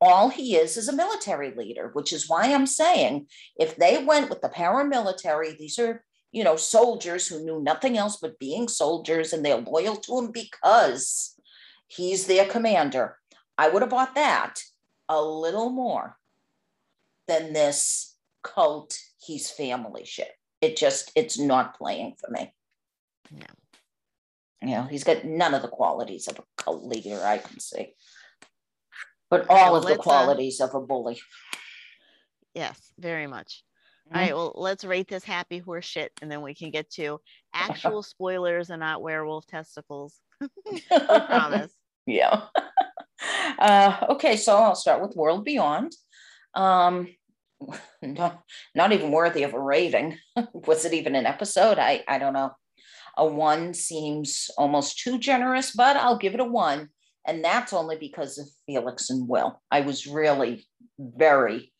All he is is a military leader, which is why I'm saying if they went with the paramilitary, these are, you know, soldiers who knew nothing else but being soldiers and they're loyal to him because he's their commander. I would have bought that a little more than this cult, he's family shit. It just, it's not playing for me. No. You know, he's got none of the qualities of a cult leader I can see. But all well, of the uh, qualities of a bully. Yes, very much. Mhm. All right, well, let's rate this happy horse shit, and then we can get to actual spoilers and not werewolf testicles. We promise. yeah. Uh, okay, so I'll start with World Beyond. Um, not, not even worthy of a rating. Was it even an episode? I, I don't know. A one seems almost too generous, but I'll give it a one. And that's only because of Felix and Will. I was really very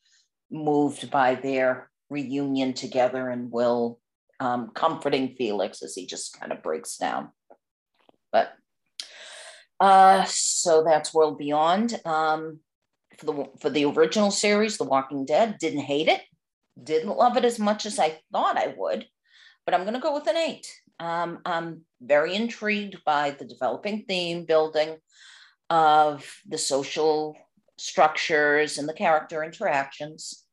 moved by their reunion together and Will um, comforting Felix as he just kind of breaks down. But uh, so that's World Beyond. Um, for the for the original series, The Walking Dead, didn't hate it, didn't love it as much as I thought I would, but I'm gonna go with an eight. Um, I'm very intrigued by the developing theme building of the social structures and the character interactions.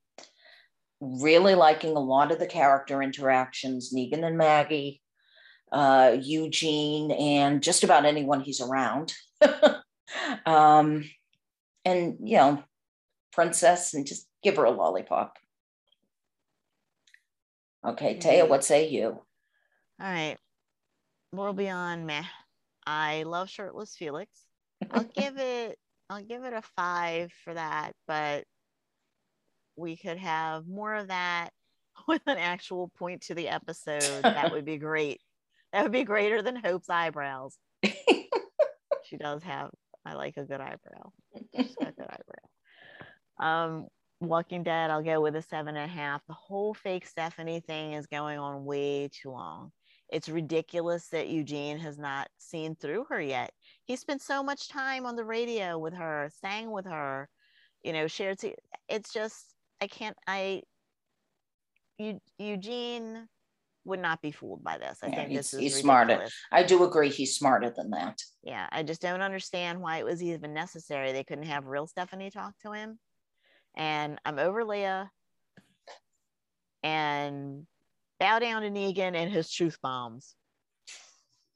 Really liking a lot of the character interactions, Negan and Maggie, uh, Eugene, and just about anyone he's around. um, and, you know, Princess, and just give her a lollipop. Okay, Taya, what say you? All right. World Beyond meh. I love shirtless Felix. I'll give it I'll give it a five for that, but we could have more of that with an actual point to the episode. That would be great. That would be greater than Hope's eyebrows. she does have I like a good eyebrow. She's got a good eyebrow. Um Walking Dead, I'll go with a seven and a half. The whole fake Stephanie thing is going on way too long. It's ridiculous that Eugene has not seen through her yet. He spent so much time on the radio with her, sang with her, you know, shared. It's just, I can't, I, Eu- Eugene would not be fooled by this. I Yeah, think he's- this is he's smarter. I do agree he's smarter than that. Yeah, I just don't understand why it was even necessary. They couldn't have real Stephanie talk to him. And I'm over Leah and bow down to Negan and his truth bombs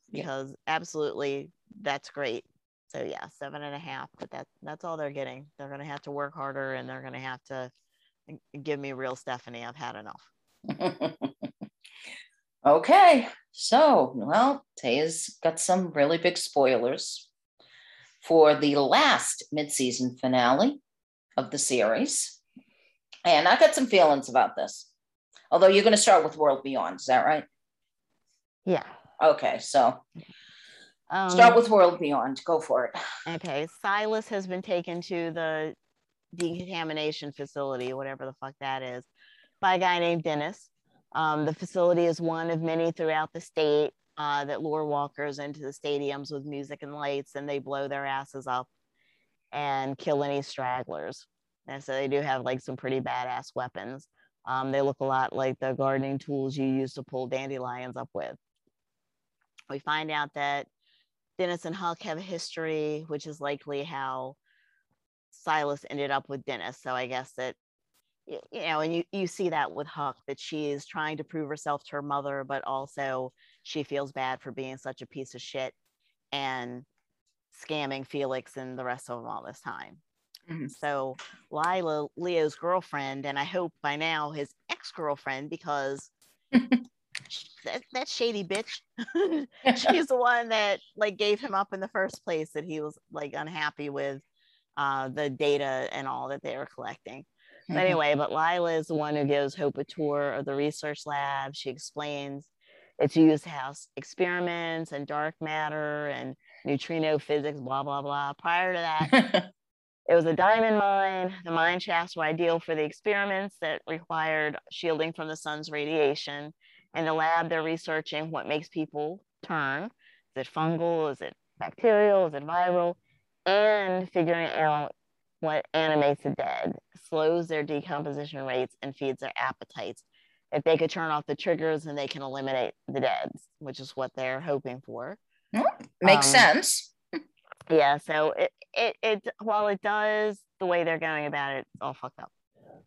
Yeah. because absolutely that's great. So yeah, seven and a half, but that that's all they're getting. They're gonna have to work harder and they're gonna have to uh, give me real Stephanie. I've had enough. okay, so well, Taya's got some really big spoilers for the last mid-season finale of the series. And I got some feelings about this. Although you're going to start with World Beyond, is that right? Yeah. Okay, so Um, start with World Beyond. Go for it. Okay, Silas has been taken to the decontamination facility, whatever the fuck that is, by a guy named Dennis. Um, the facility is one of many throughout the state uh, that lure walkers into the stadiums with music and lights, and they blow their asses up and kill any stragglers. And so they do have like some pretty badass weapons. Um, they look a lot like the gardening tools you use to pull dandelions up with. We find out that Dennis and Huck have a history, which is likely how Silas ended up with Dennis. So I guess that you know, and you, you see that with Huck that she is trying to prove herself to her mother, but also she feels bad for being such a piece of shit and scamming Felix and the rest of them all this time. Mm-hmm. So Lila, Leo's girlfriend, and I hope by now his ex-girlfriend, because that, that shady bitch, she's the one that like gave him up in the first place that he was like unhappy with uh, the data and all that they were collecting. But mm-hmm. anyway, but Lila is the one who gives Hope a tour of the research lab. She explains it's used house experiments and dark matter and neutrino physics, blah, blah, blah. Prior to that, it was a diamond mine. The mine shafts were ideal for the experiments that required shielding from the sun's radiation. In the lab, they're researching what makes people turn. Is it fungal? Is it bacterial? Is it viral? And figuring out what animates the dead, slows their decomposition rates, and feeds their appetites. If they could turn off the triggers, then they can eliminate the deads, which is what they're hoping for. makes um, sense. yeah, so it, it it while it does the way they're going about it, it's all fucked up.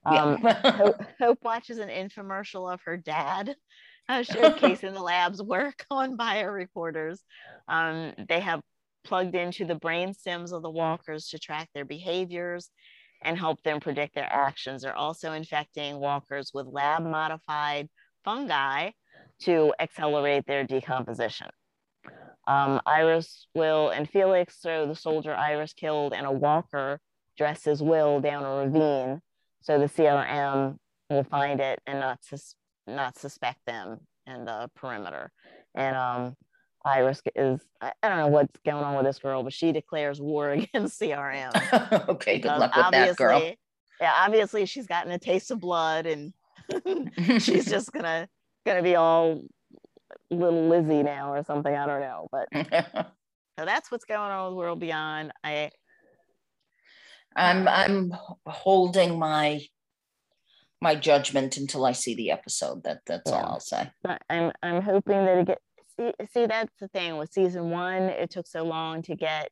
Um, yeah. Hope, Hope, watches an infomercial of her dad uh, showcasing the lab's work on bioreporters. Um, they have plugged into the brain stems of the walkers to track their behaviors and help them predict their actions. They're also infecting walkers with lab modified fungi to accelerate their decomposition. Um, Iris, Will, and Felix throw the soldier Iris killed and a walker dressed as Will down a ravine so the CRM will find it and not, sus- not suspect them in the perimeter. And um, Iris is, I, I, don't know what's going on with this girl, but she declares war against CRM. okay, good luck with that girl. Yeah, obviously she's gotten a taste of blood and she's just gonna gonna be all little Lizzie now or something. I don't know, but so that's what's going on with World Beyond. I I'm I'm holding my my judgment until I see the episode. That that's yeah. all I'll say. I'm I'm hoping that it gets see, see that's the thing with season one it took so long to get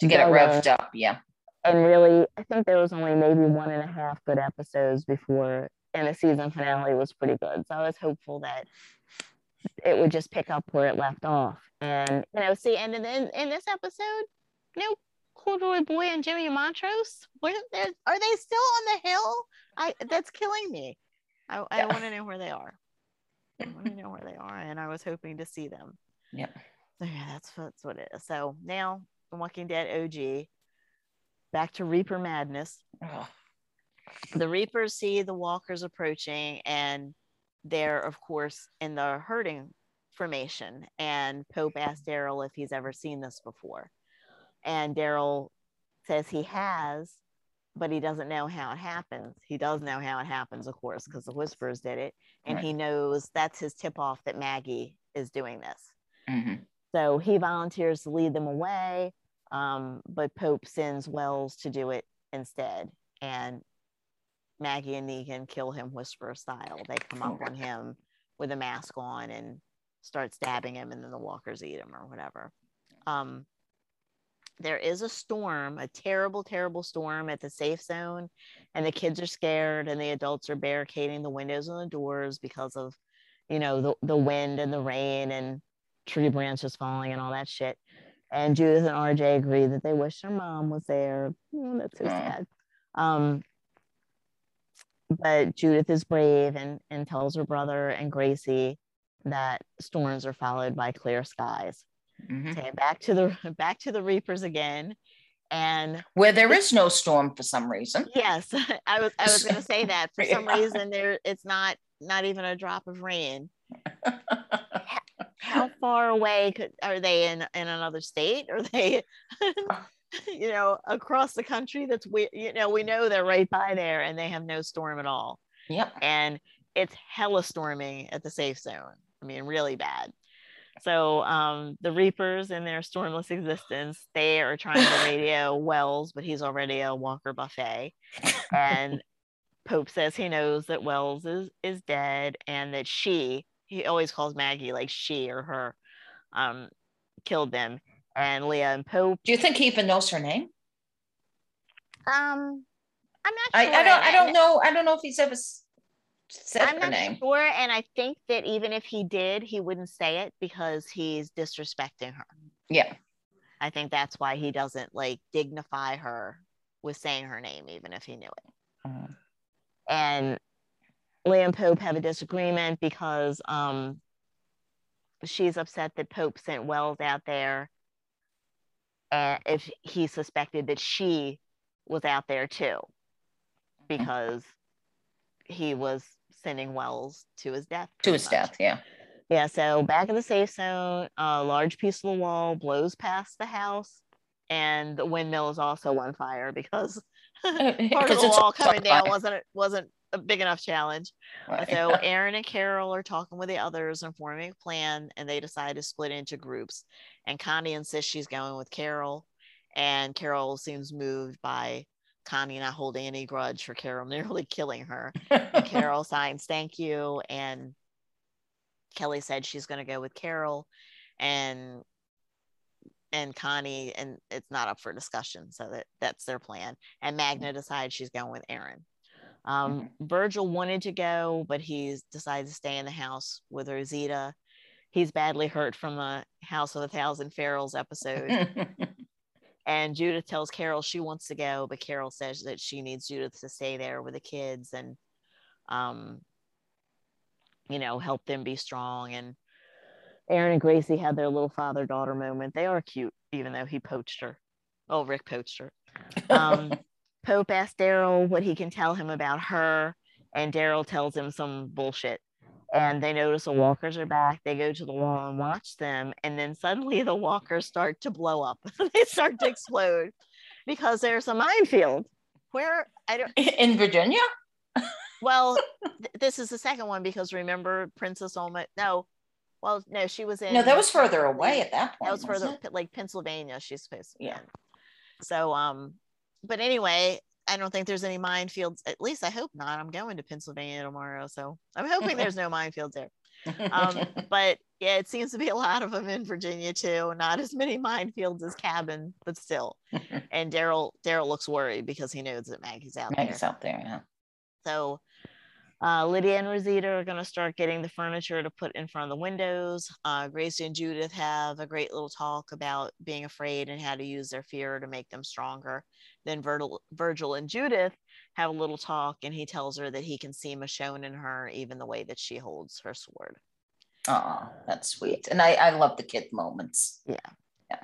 to get it revved up yeah. And really i think there was only maybe one and a half good episodes before and the season finale was pretty good. So i was hopeful that it would just pick up where it left off. And you know see and then in this episode you know corduroy boy and jimmy montrose where are they still on the hill? I that's killing me. I, I yeah. want to know where they are I want to know where they are, and I was hoping to see them. Yep. So yeah, that's that's what it is. So now, The Walking Dead OG, back to Reaper madness. The Reapers see the Walkers approaching, and they're of course in the herding formation. And Pope asks Daryl if he's ever seen this before, and Daryl says he has, but he doesn't know how it happens. He does know how it happens, of course, because the Whisperers did it, and right. he knows that's his tip off that Maggie is doing this. Mm-hmm. So he volunteers to lead them away, um, but Pope sends Wells to do it instead, and Maggie and Negan kill him whisper style. They come up on him with a mask on and start stabbing him, and then the walkers eat him or whatever. Um, there is a storm, a terrible, terrible storm at the safe zone, and the kids are scared, and the adults are barricading the windows and the doors because of, you know, the, the wind and the rain and tree branches falling and all that shit. And Judith and RJ agree that they wish their mom was there. Oh, that's so sad. Um, but Judith is brave and, and tells her brother and Gracie that storms are followed by clear skies. Mm-hmm. Okay, back to the back to the Reapers again, and where there is no storm for some reason. Yes, I was I was going to say that for some reason there it's not not even a drop of rain. How far away could, are they in in another state? Are they? you know, across the country that's we you know, we know they're right by there and they have no storm at all. Yep. And it's hella storming at the safe zone. I mean, really bad. So um, the Reapers in their stormless existence, they are trying to radio Wells, but he's already a Walker buffet. And Pope says he knows that Wells is is dead and that she, he always calls Maggie like she or her, um, killed them. and Leah and Pope. Do you think he even knows her name? Um, I'm not I, sure. I don't I and- don't know. I don't know if he's ever s- said I'm her not name. sure, and I think that even if he did, he wouldn't say it because he's disrespecting her. Yeah. I think that's why he doesn't like dignify her with saying her name, even if he knew it. Mhm. And Leah and Pope have a disagreement because um, she's upset that Pope sent Wells out there, and if he suspected that she was out there too, because he was sending Wells to his death. To his much. death, yeah. Yeah, so back in the safe zone, a large piece of the wall blows past the house, and the windmill is also on fire because oh, part of the wall coming down fire. wasn't wasn't a big enough challenge. Right. So Aaron and Carol are talking with the others and forming a plan, and they decide to split into groups. And Connie insists she's going with Carol, and Carol seems moved by Connie not holding any grudge for Carol nearly killing her. And Carol signs thank you, and Kelly said she's going to go with Carol, and and Connie, and it's not up for discussion. So that that's their plan. And Magna decides she's going with Aaron. Um, Virgil wanted to go, but he's decided to stay in the house with Rosita. He's badly hurt from the House of a Thousand Pharaohs episode. And Judith tells Carol she wants to go, but Carol says that she needs Judith to stay there with the kids and, um, you know, help them be strong. And Aaron and Gracie had their little father daughter moment. They are cute, even though he poached her. Oh, Rick poached her. Um, Pope asks Daryl what he can tell him about her, and Daryl tells him some bullshit. And they notice the walkers are back. They go to the wall and watch them, and then suddenly the walkers start to blow up. they start to explode because there's a minefield. Where I don't. in Virginia? Well, th- this is the second one because remember Princess Alma. No, well, no, she was in. No, that was further away at that point. That was further, it? Like Pennsylvania. She's supposed to. be Yeah. in. So, um, but anyway, I don't think there's any minefields. At least I hope not. I'm going to Pennsylvania tomorrow, so I'm hoping there's no minefields there. Um, but yeah, it seems to be a lot of them in Virginia too. Not as many minefields as Cabin, but still. And Daryl, Daryl looks worried because he knows that Maggie's out there. Meg's out there, yeah. So uh, Lydia and Rosita are going to start getting the furniture to put in front of the windows. Uh, Gracie and Judith have a great little talk about being afraid and how to use their fear to make them stronger. Then Virgil, Virgil and Judith have a little talk, and he tells her that he can see Michonne in her, even the way that she holds her sword. Oh, that's sweet. And I, I love the kid moments.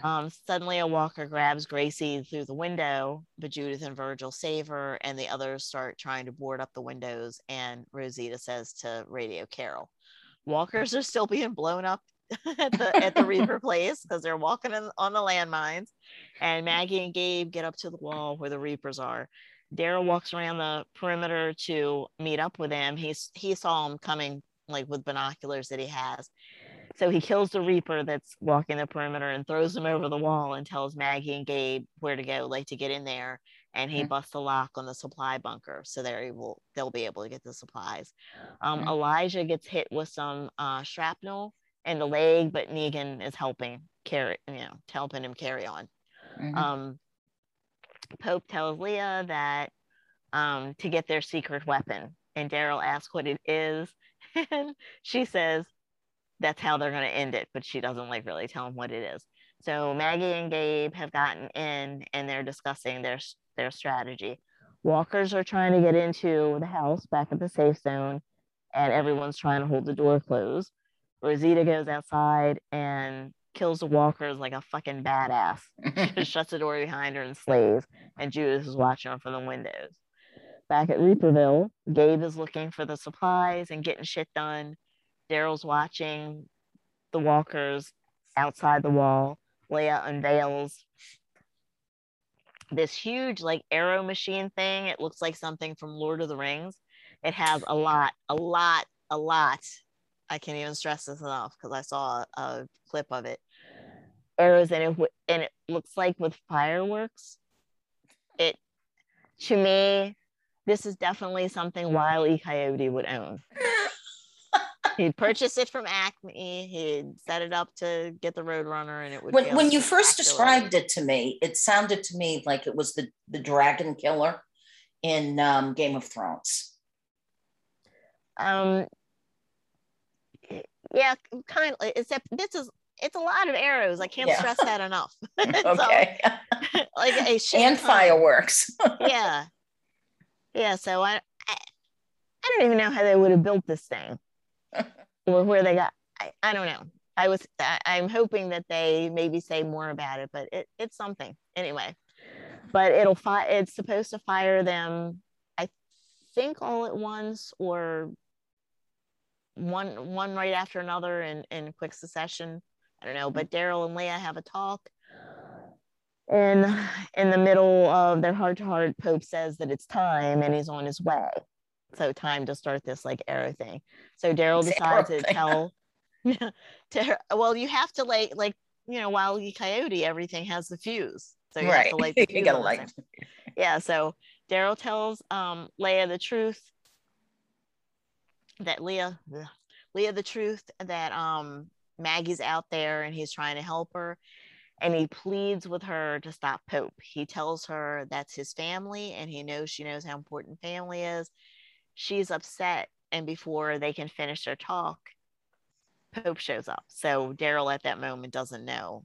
Um, suddenly, a walker grabs Gracie through the window, but Judith and Virgil save her, and the others start trying to board up the windows. And Rosita says to Radio Carol, "Walkers are still being blown up at the at the Reaper place because they're walking in, on the landmines." And Maggie and Gabe get up to the wall where the Reapers are. Daryl walks around the perimeter to meet up with them. He's he saw him coming like with binoculars that he has. So he kills the Reaper that's walking the perimeter and throws him over the wall and tells Maggie and Gabe where to go, like to get in there. And he Mhm. busts the lock on the supply bunker, so they're able they'll be able to get the supplies. Um, Mhm. Elijah gets hit with some uh, shrapnel in the leg, but Negan is helping carry, you know, helping him carry on. Mhm. Um, Pope tells Leah that um, to get their secret weapon, and Daryl asks what it is, and she says that's how they're going to end it, but she doesn't like really tell him what it is. So Maggie and Gabe have gotten in, and they're discussing their their strategy. Walkers are trying to get into the house back at the safe zone, and everyone's trying to hold the door closed. Rosita goes outside and kills the walkers like a fucking badass shuts the door behind her and slays, and Judith is watching her from the windows. Back at Reaperville, Gabe is looking for the supplies and getting shit done. Daryl's watching the walkers outside the wall. Leah unveils this huge, like, arrow machine thing. It looks like something from Lord of the Rings. It has a lot, a lot, a lot. I can't even stress this enough because I saw a, clip of it arrows and it and it looks like with fireworks it to me this is definitely something Wile E. Coyote would own he'd purchase it from Acme. He'd set it up to get the Roadrunner, and it would. when, when you first described it to me, it sounded to me like it was the, the dragon killer in um, Game of Thrones. Um, yeah, kind of. Except this is it's a lot of arrows. I can't Yeah. stress that enough. So, Okay. like a and ton. fireworks. Yeah, yeah. So I, I I don't even know how they would have built this thing, where they got. I, I don't know. I was I, I'm hoping that they maybe say more about it, but it, it's something anyway. But it'll fire. It's supposed to fire them. I think all at once or one one right after another in in quick succession. I don't know, but Daryl and Leah have a talk. And in the middle of their heart to heart, Pope says that it's time, and he's on his way. So time to start this like arrow thing. So Daryl decides to tell to well, you have to like like you know, while you coyote, everything has the fuse. So you have right. to light the you fuse gotta light. yeah so daryl tells um leah the truth that leah ugh, leah the truth that um maggie's out there and he's trying to help her and he pleads with her to stop pope he tells her that's his family and he knows she knows how important family is she's upset and before they can finish their talk pope shows up so daryl at that moment doesn't know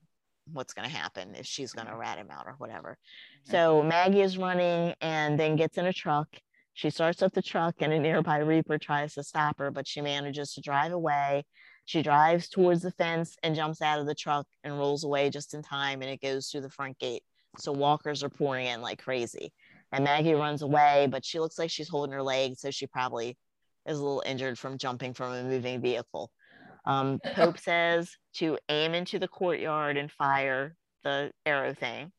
what's going to happen if she's going to mm-hmm. rat him out or whatever So mm-hmm. Maggie is running and then gets in a truck. She starts up the truck, and a nearby Reaper tries to stop her, but she manages to drive away. She drives towards the fence and jumps out of the truck and rolls away just in time, and it goes through the front gate. So walkers are pouring in like crazy. And Maggie runs away, but she looks like she's holding her leg, so she probably is a little injured from jumping from a moving vehicle. Um, Pope says to aim into the courtyard and fire the arrow thing,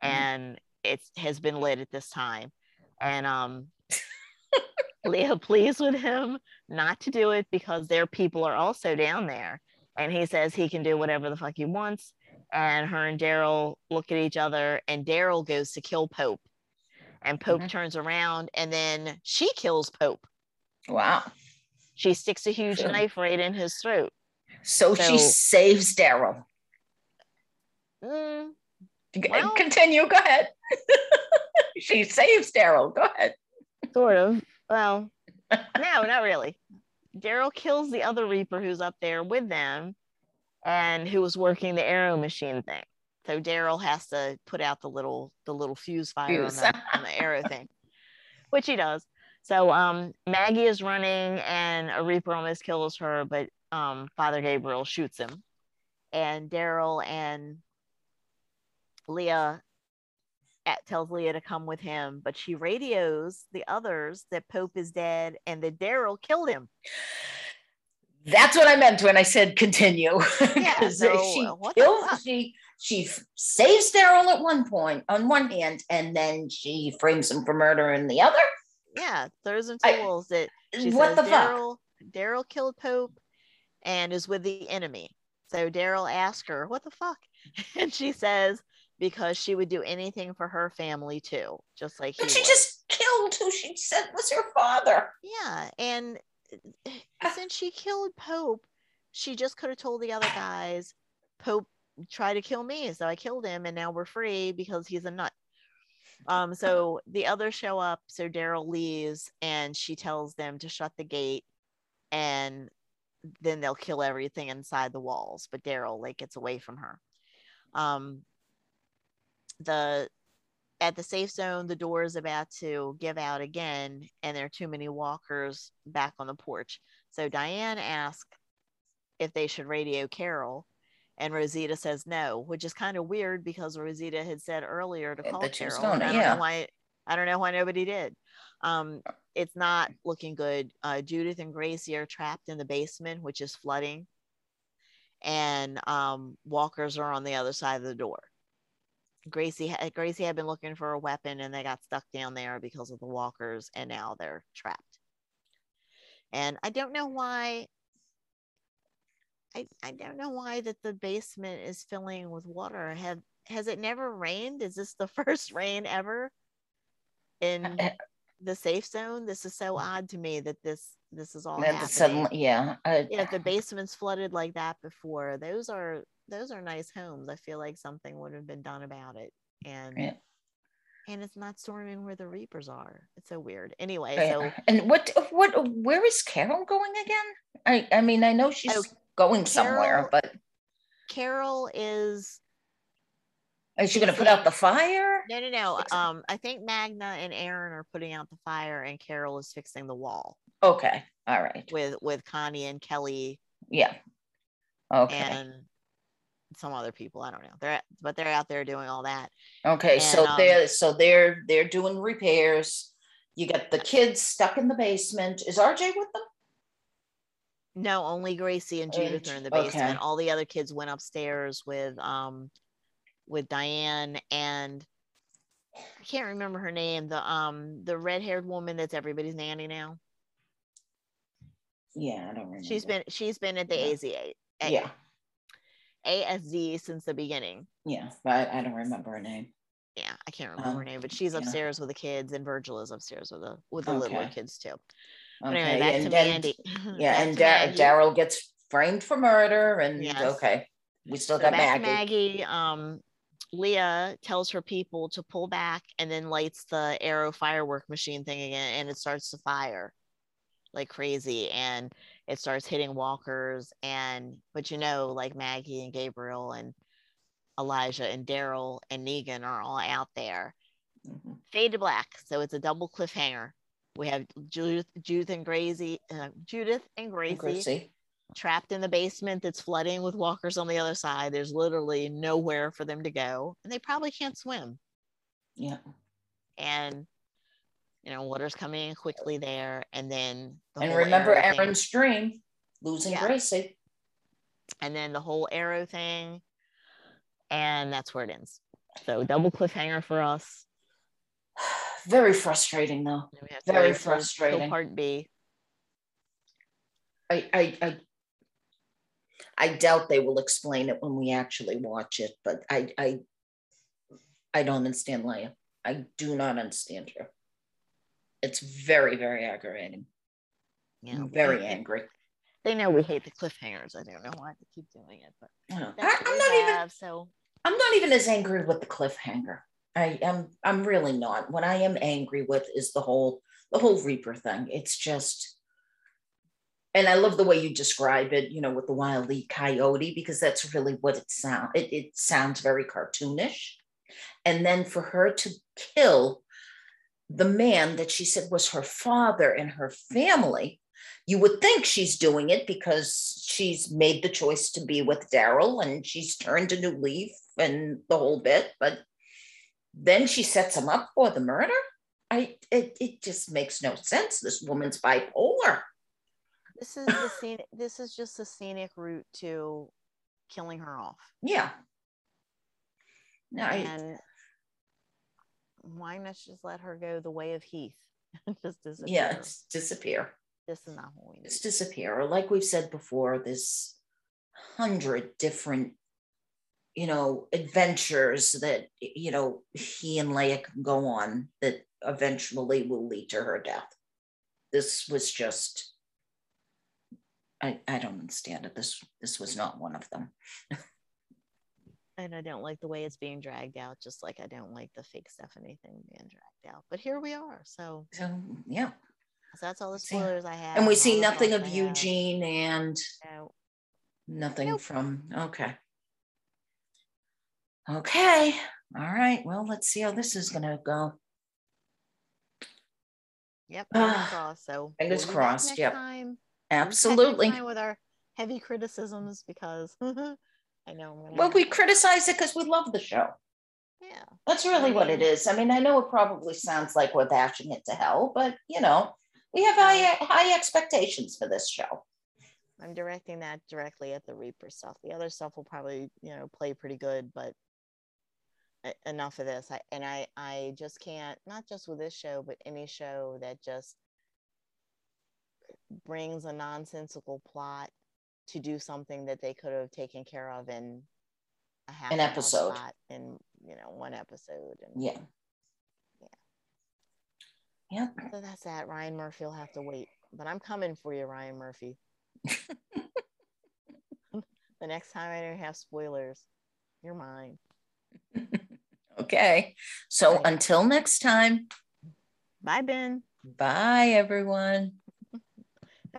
and it has been lit at this time. And um, Leah pleads with him not to do it because their people are also down there. And he says he can do whatever the fuck he wants. And her and Daryl look at each other, and Daryl goes to kill Pope. And Pope Mhm. turns around, and then she kills Pope. Wow. She sticks a huge Sure. knife right in his throat. So, she saves Daryl. Mm, Well- Continue. Go ahead. she saves Daryl. Go ahead. Sort of. Well, no, not really. Daryl kills the other Reaper who's up there with them and who was working the arrow machine thing. So Daryl has to put out the little the little fuse fire on the, on the arrow thing, which he does. So um, Maggie is running and a Reaper almost kills her, but um, Father Gabriel shoots him. And Daryl and Leah at, tells Leah to come with him, but she radios the others that Pope is dead and that Daryl killed him. That's what I meant when I said continue. Yeah, so, she uh, kills, she she saves Daryl at one point on one hand, and then she frames him for murder in the other. Yeah, throws him to the wolves. That she what says the fuck? Daryl Daryl killed Pope and is with the enemy. So Daryl asks her, "What the fuck?" And she says, "Because she would do anything for her family too, just like he But she would." just killed who she said was her father. Yeah, and uh. Since she killed Pope, she just could have told the other guys, Pope tried to kill me, so I killed him, and now we're free because he's a nut. Um, so the others show up, so Daryl leaves, and she tells them to shut the gate, and then they'll kill everything inside the walls. But Daryl like gets away from her. Um, the at the safe zone, the door is about to give out again, and there are too many walkers back on the porch. So Diane asks if they should radio Carol, and Rosita says no, which is kind of weird because Rosita had said earlier to call Carol. gonna, I don't yeah. know why. I don't know why nobody did. Um, it's not looking good. Uh, Judith and Gracie are trapped in the basement, which is flooding, and um, walkers are on the other side of the door. Gracie Gracie had been looking for a weapon and they got stuck down there because of the walkers and now they're trapped. And I don't know why I, I don't know why that the basement is filling with water. Have has it never rained? Is this the first rain ever in eh, eh. the safe zone. This is so mm. odd to me that this this is all suddenly, yeah. I- yeah, if the basement's flooded like that before, those are those are nice homes. I feel like something would have been done about it. And Yeah. and it's not storming where the reapers are. It's so weird. Anyway, Right. so and what what where is Carol going again? I I mean I know she's Oh, going somewhere, but Carol is is she going to put out the fire? no no no. Um I think Magna and Aaron are putting out the fire and Carol is fixing the wall Okay, all right, with with Connie and Kelly yeah, okay, and some other people. I don't know. They're but they're out there doing all that. okay. so um, they're so they're they're doing repairs. You got the kids stuck in the basement. Is RJ with them? No, only Gracie and Judith And- are in the okay. basement. All the other kids went upstairs with um with Diane and I can't remember her name. The um the red haired woman that's everybody's nanny now. Yeah, I don't remember. She's been she's been at the Yeah. AZA A- yeah, ASZ since the beginning. yeah, but I don't remember her name. Yeah, I can't remember Um, her name, but she's yeah. upstairs with the kids, and Virgil is upstairs with the with the littler Okay. kids too. But Okay, anyway, back and to then Mandy. yeah, and Dar- Daryl gets framed for murder, and Yes. okay, we still So got Maggie. Maggie. Um, Leah tells her people to pull back and then lights the arrow firework machine thing again, and it starts to fire like crazy, and it starts hitting walkers. And but you know, like Maggie and Gabriel and Elijah and Daryl and Negan are all out there. Mhm. Fade to black, so it's a double cliffhanger. We have Judith, Judith and Gracie, uh, Judith and Gracie Gracie. trapped in the basement that's flooding with walkers on the other side. There's literally nowhere for them to go, and they probably can't swim. Yeah. And you know, water's coming in quickly there, and then the And remember thing- Aaron's dream, losing Yeah. Gracie. and then the whole arrow thing, and that's where it ends. So double cliffhanger for us. Very frustrating though. And we have to Very wait till- till frustrating. Part B. I, I, I, I doubt they will explain it when we actually watch it, but I, I, I don't understand Leah. I do not understand her. It's very, very aggravating. Yeah, very they- angry. They know we hate the cliffhangers. I don't know why they keep doing it, but I, i'm we not even. So I'm not even as angry with the cliffhanger. I am. I'm really not. What I am angry with is the whole the whole Reaper thing. It's just, and I love the way you describe it. You know, with the wily coyote, because that's really what it sounds. It, it sounds very cartoonish. And then for her to kill the man that she said was her father and her family, you would think she's doing it because she's made the choice to be with Daryl and she's turned a new leaf and the whole bit, but then she sets him up for the murder. I it, it just makes no sense. This woman's bipolar. this is the scene. This is just the scenic route to killing her off. Yeah. No, I, and why not just let her go the way of Heath? just disappear. yeah, it's disappear. This is not what we need. It's disappear. Or like we've said before, there's hundred different, you know, adventures that you know he and Leah can go on that eventually will lead to her death. This was just I, I don't understand it. This this was not one of them. And I don't like the way it's being dragged out, just like I don't like the fake Stephanie thing being dragged out. But here we are. So, So yeah. so that's all the spoilers I have. And we see nothing of I have. Eugene and So, nothing Nope. from okay. Okay. All right. Well, let's see how this is gonna go. yep. Fingers Ah, crossed. So fingers we'll crossed, yep. Time. We'll be back next Absolutely. time with our heavy criticisms because I know. Well, we criticize it because we love the show. yeah. That's really what it is. I mean, I know it probably sounds like we're bashing it to hell, but you know, we have high high expectations for this show. I'm directing that directly at the Reaper stuff. The other stuff will probably, you know, play pretty good, but enough of this. I, and I, I just can't, not just with this show, but any show that just brings a nonsensical plot to do something that they could have taken care of in a half An episode. in, you know, one episode. And Yeah. Yep. So that's that. Ryan Murphy will have to wait, but I'm coming for you, Ryan Murphy. the next time I don't have spoilers, you're mine. okay. So Right. until next time, Bye, Ben. bye everyone.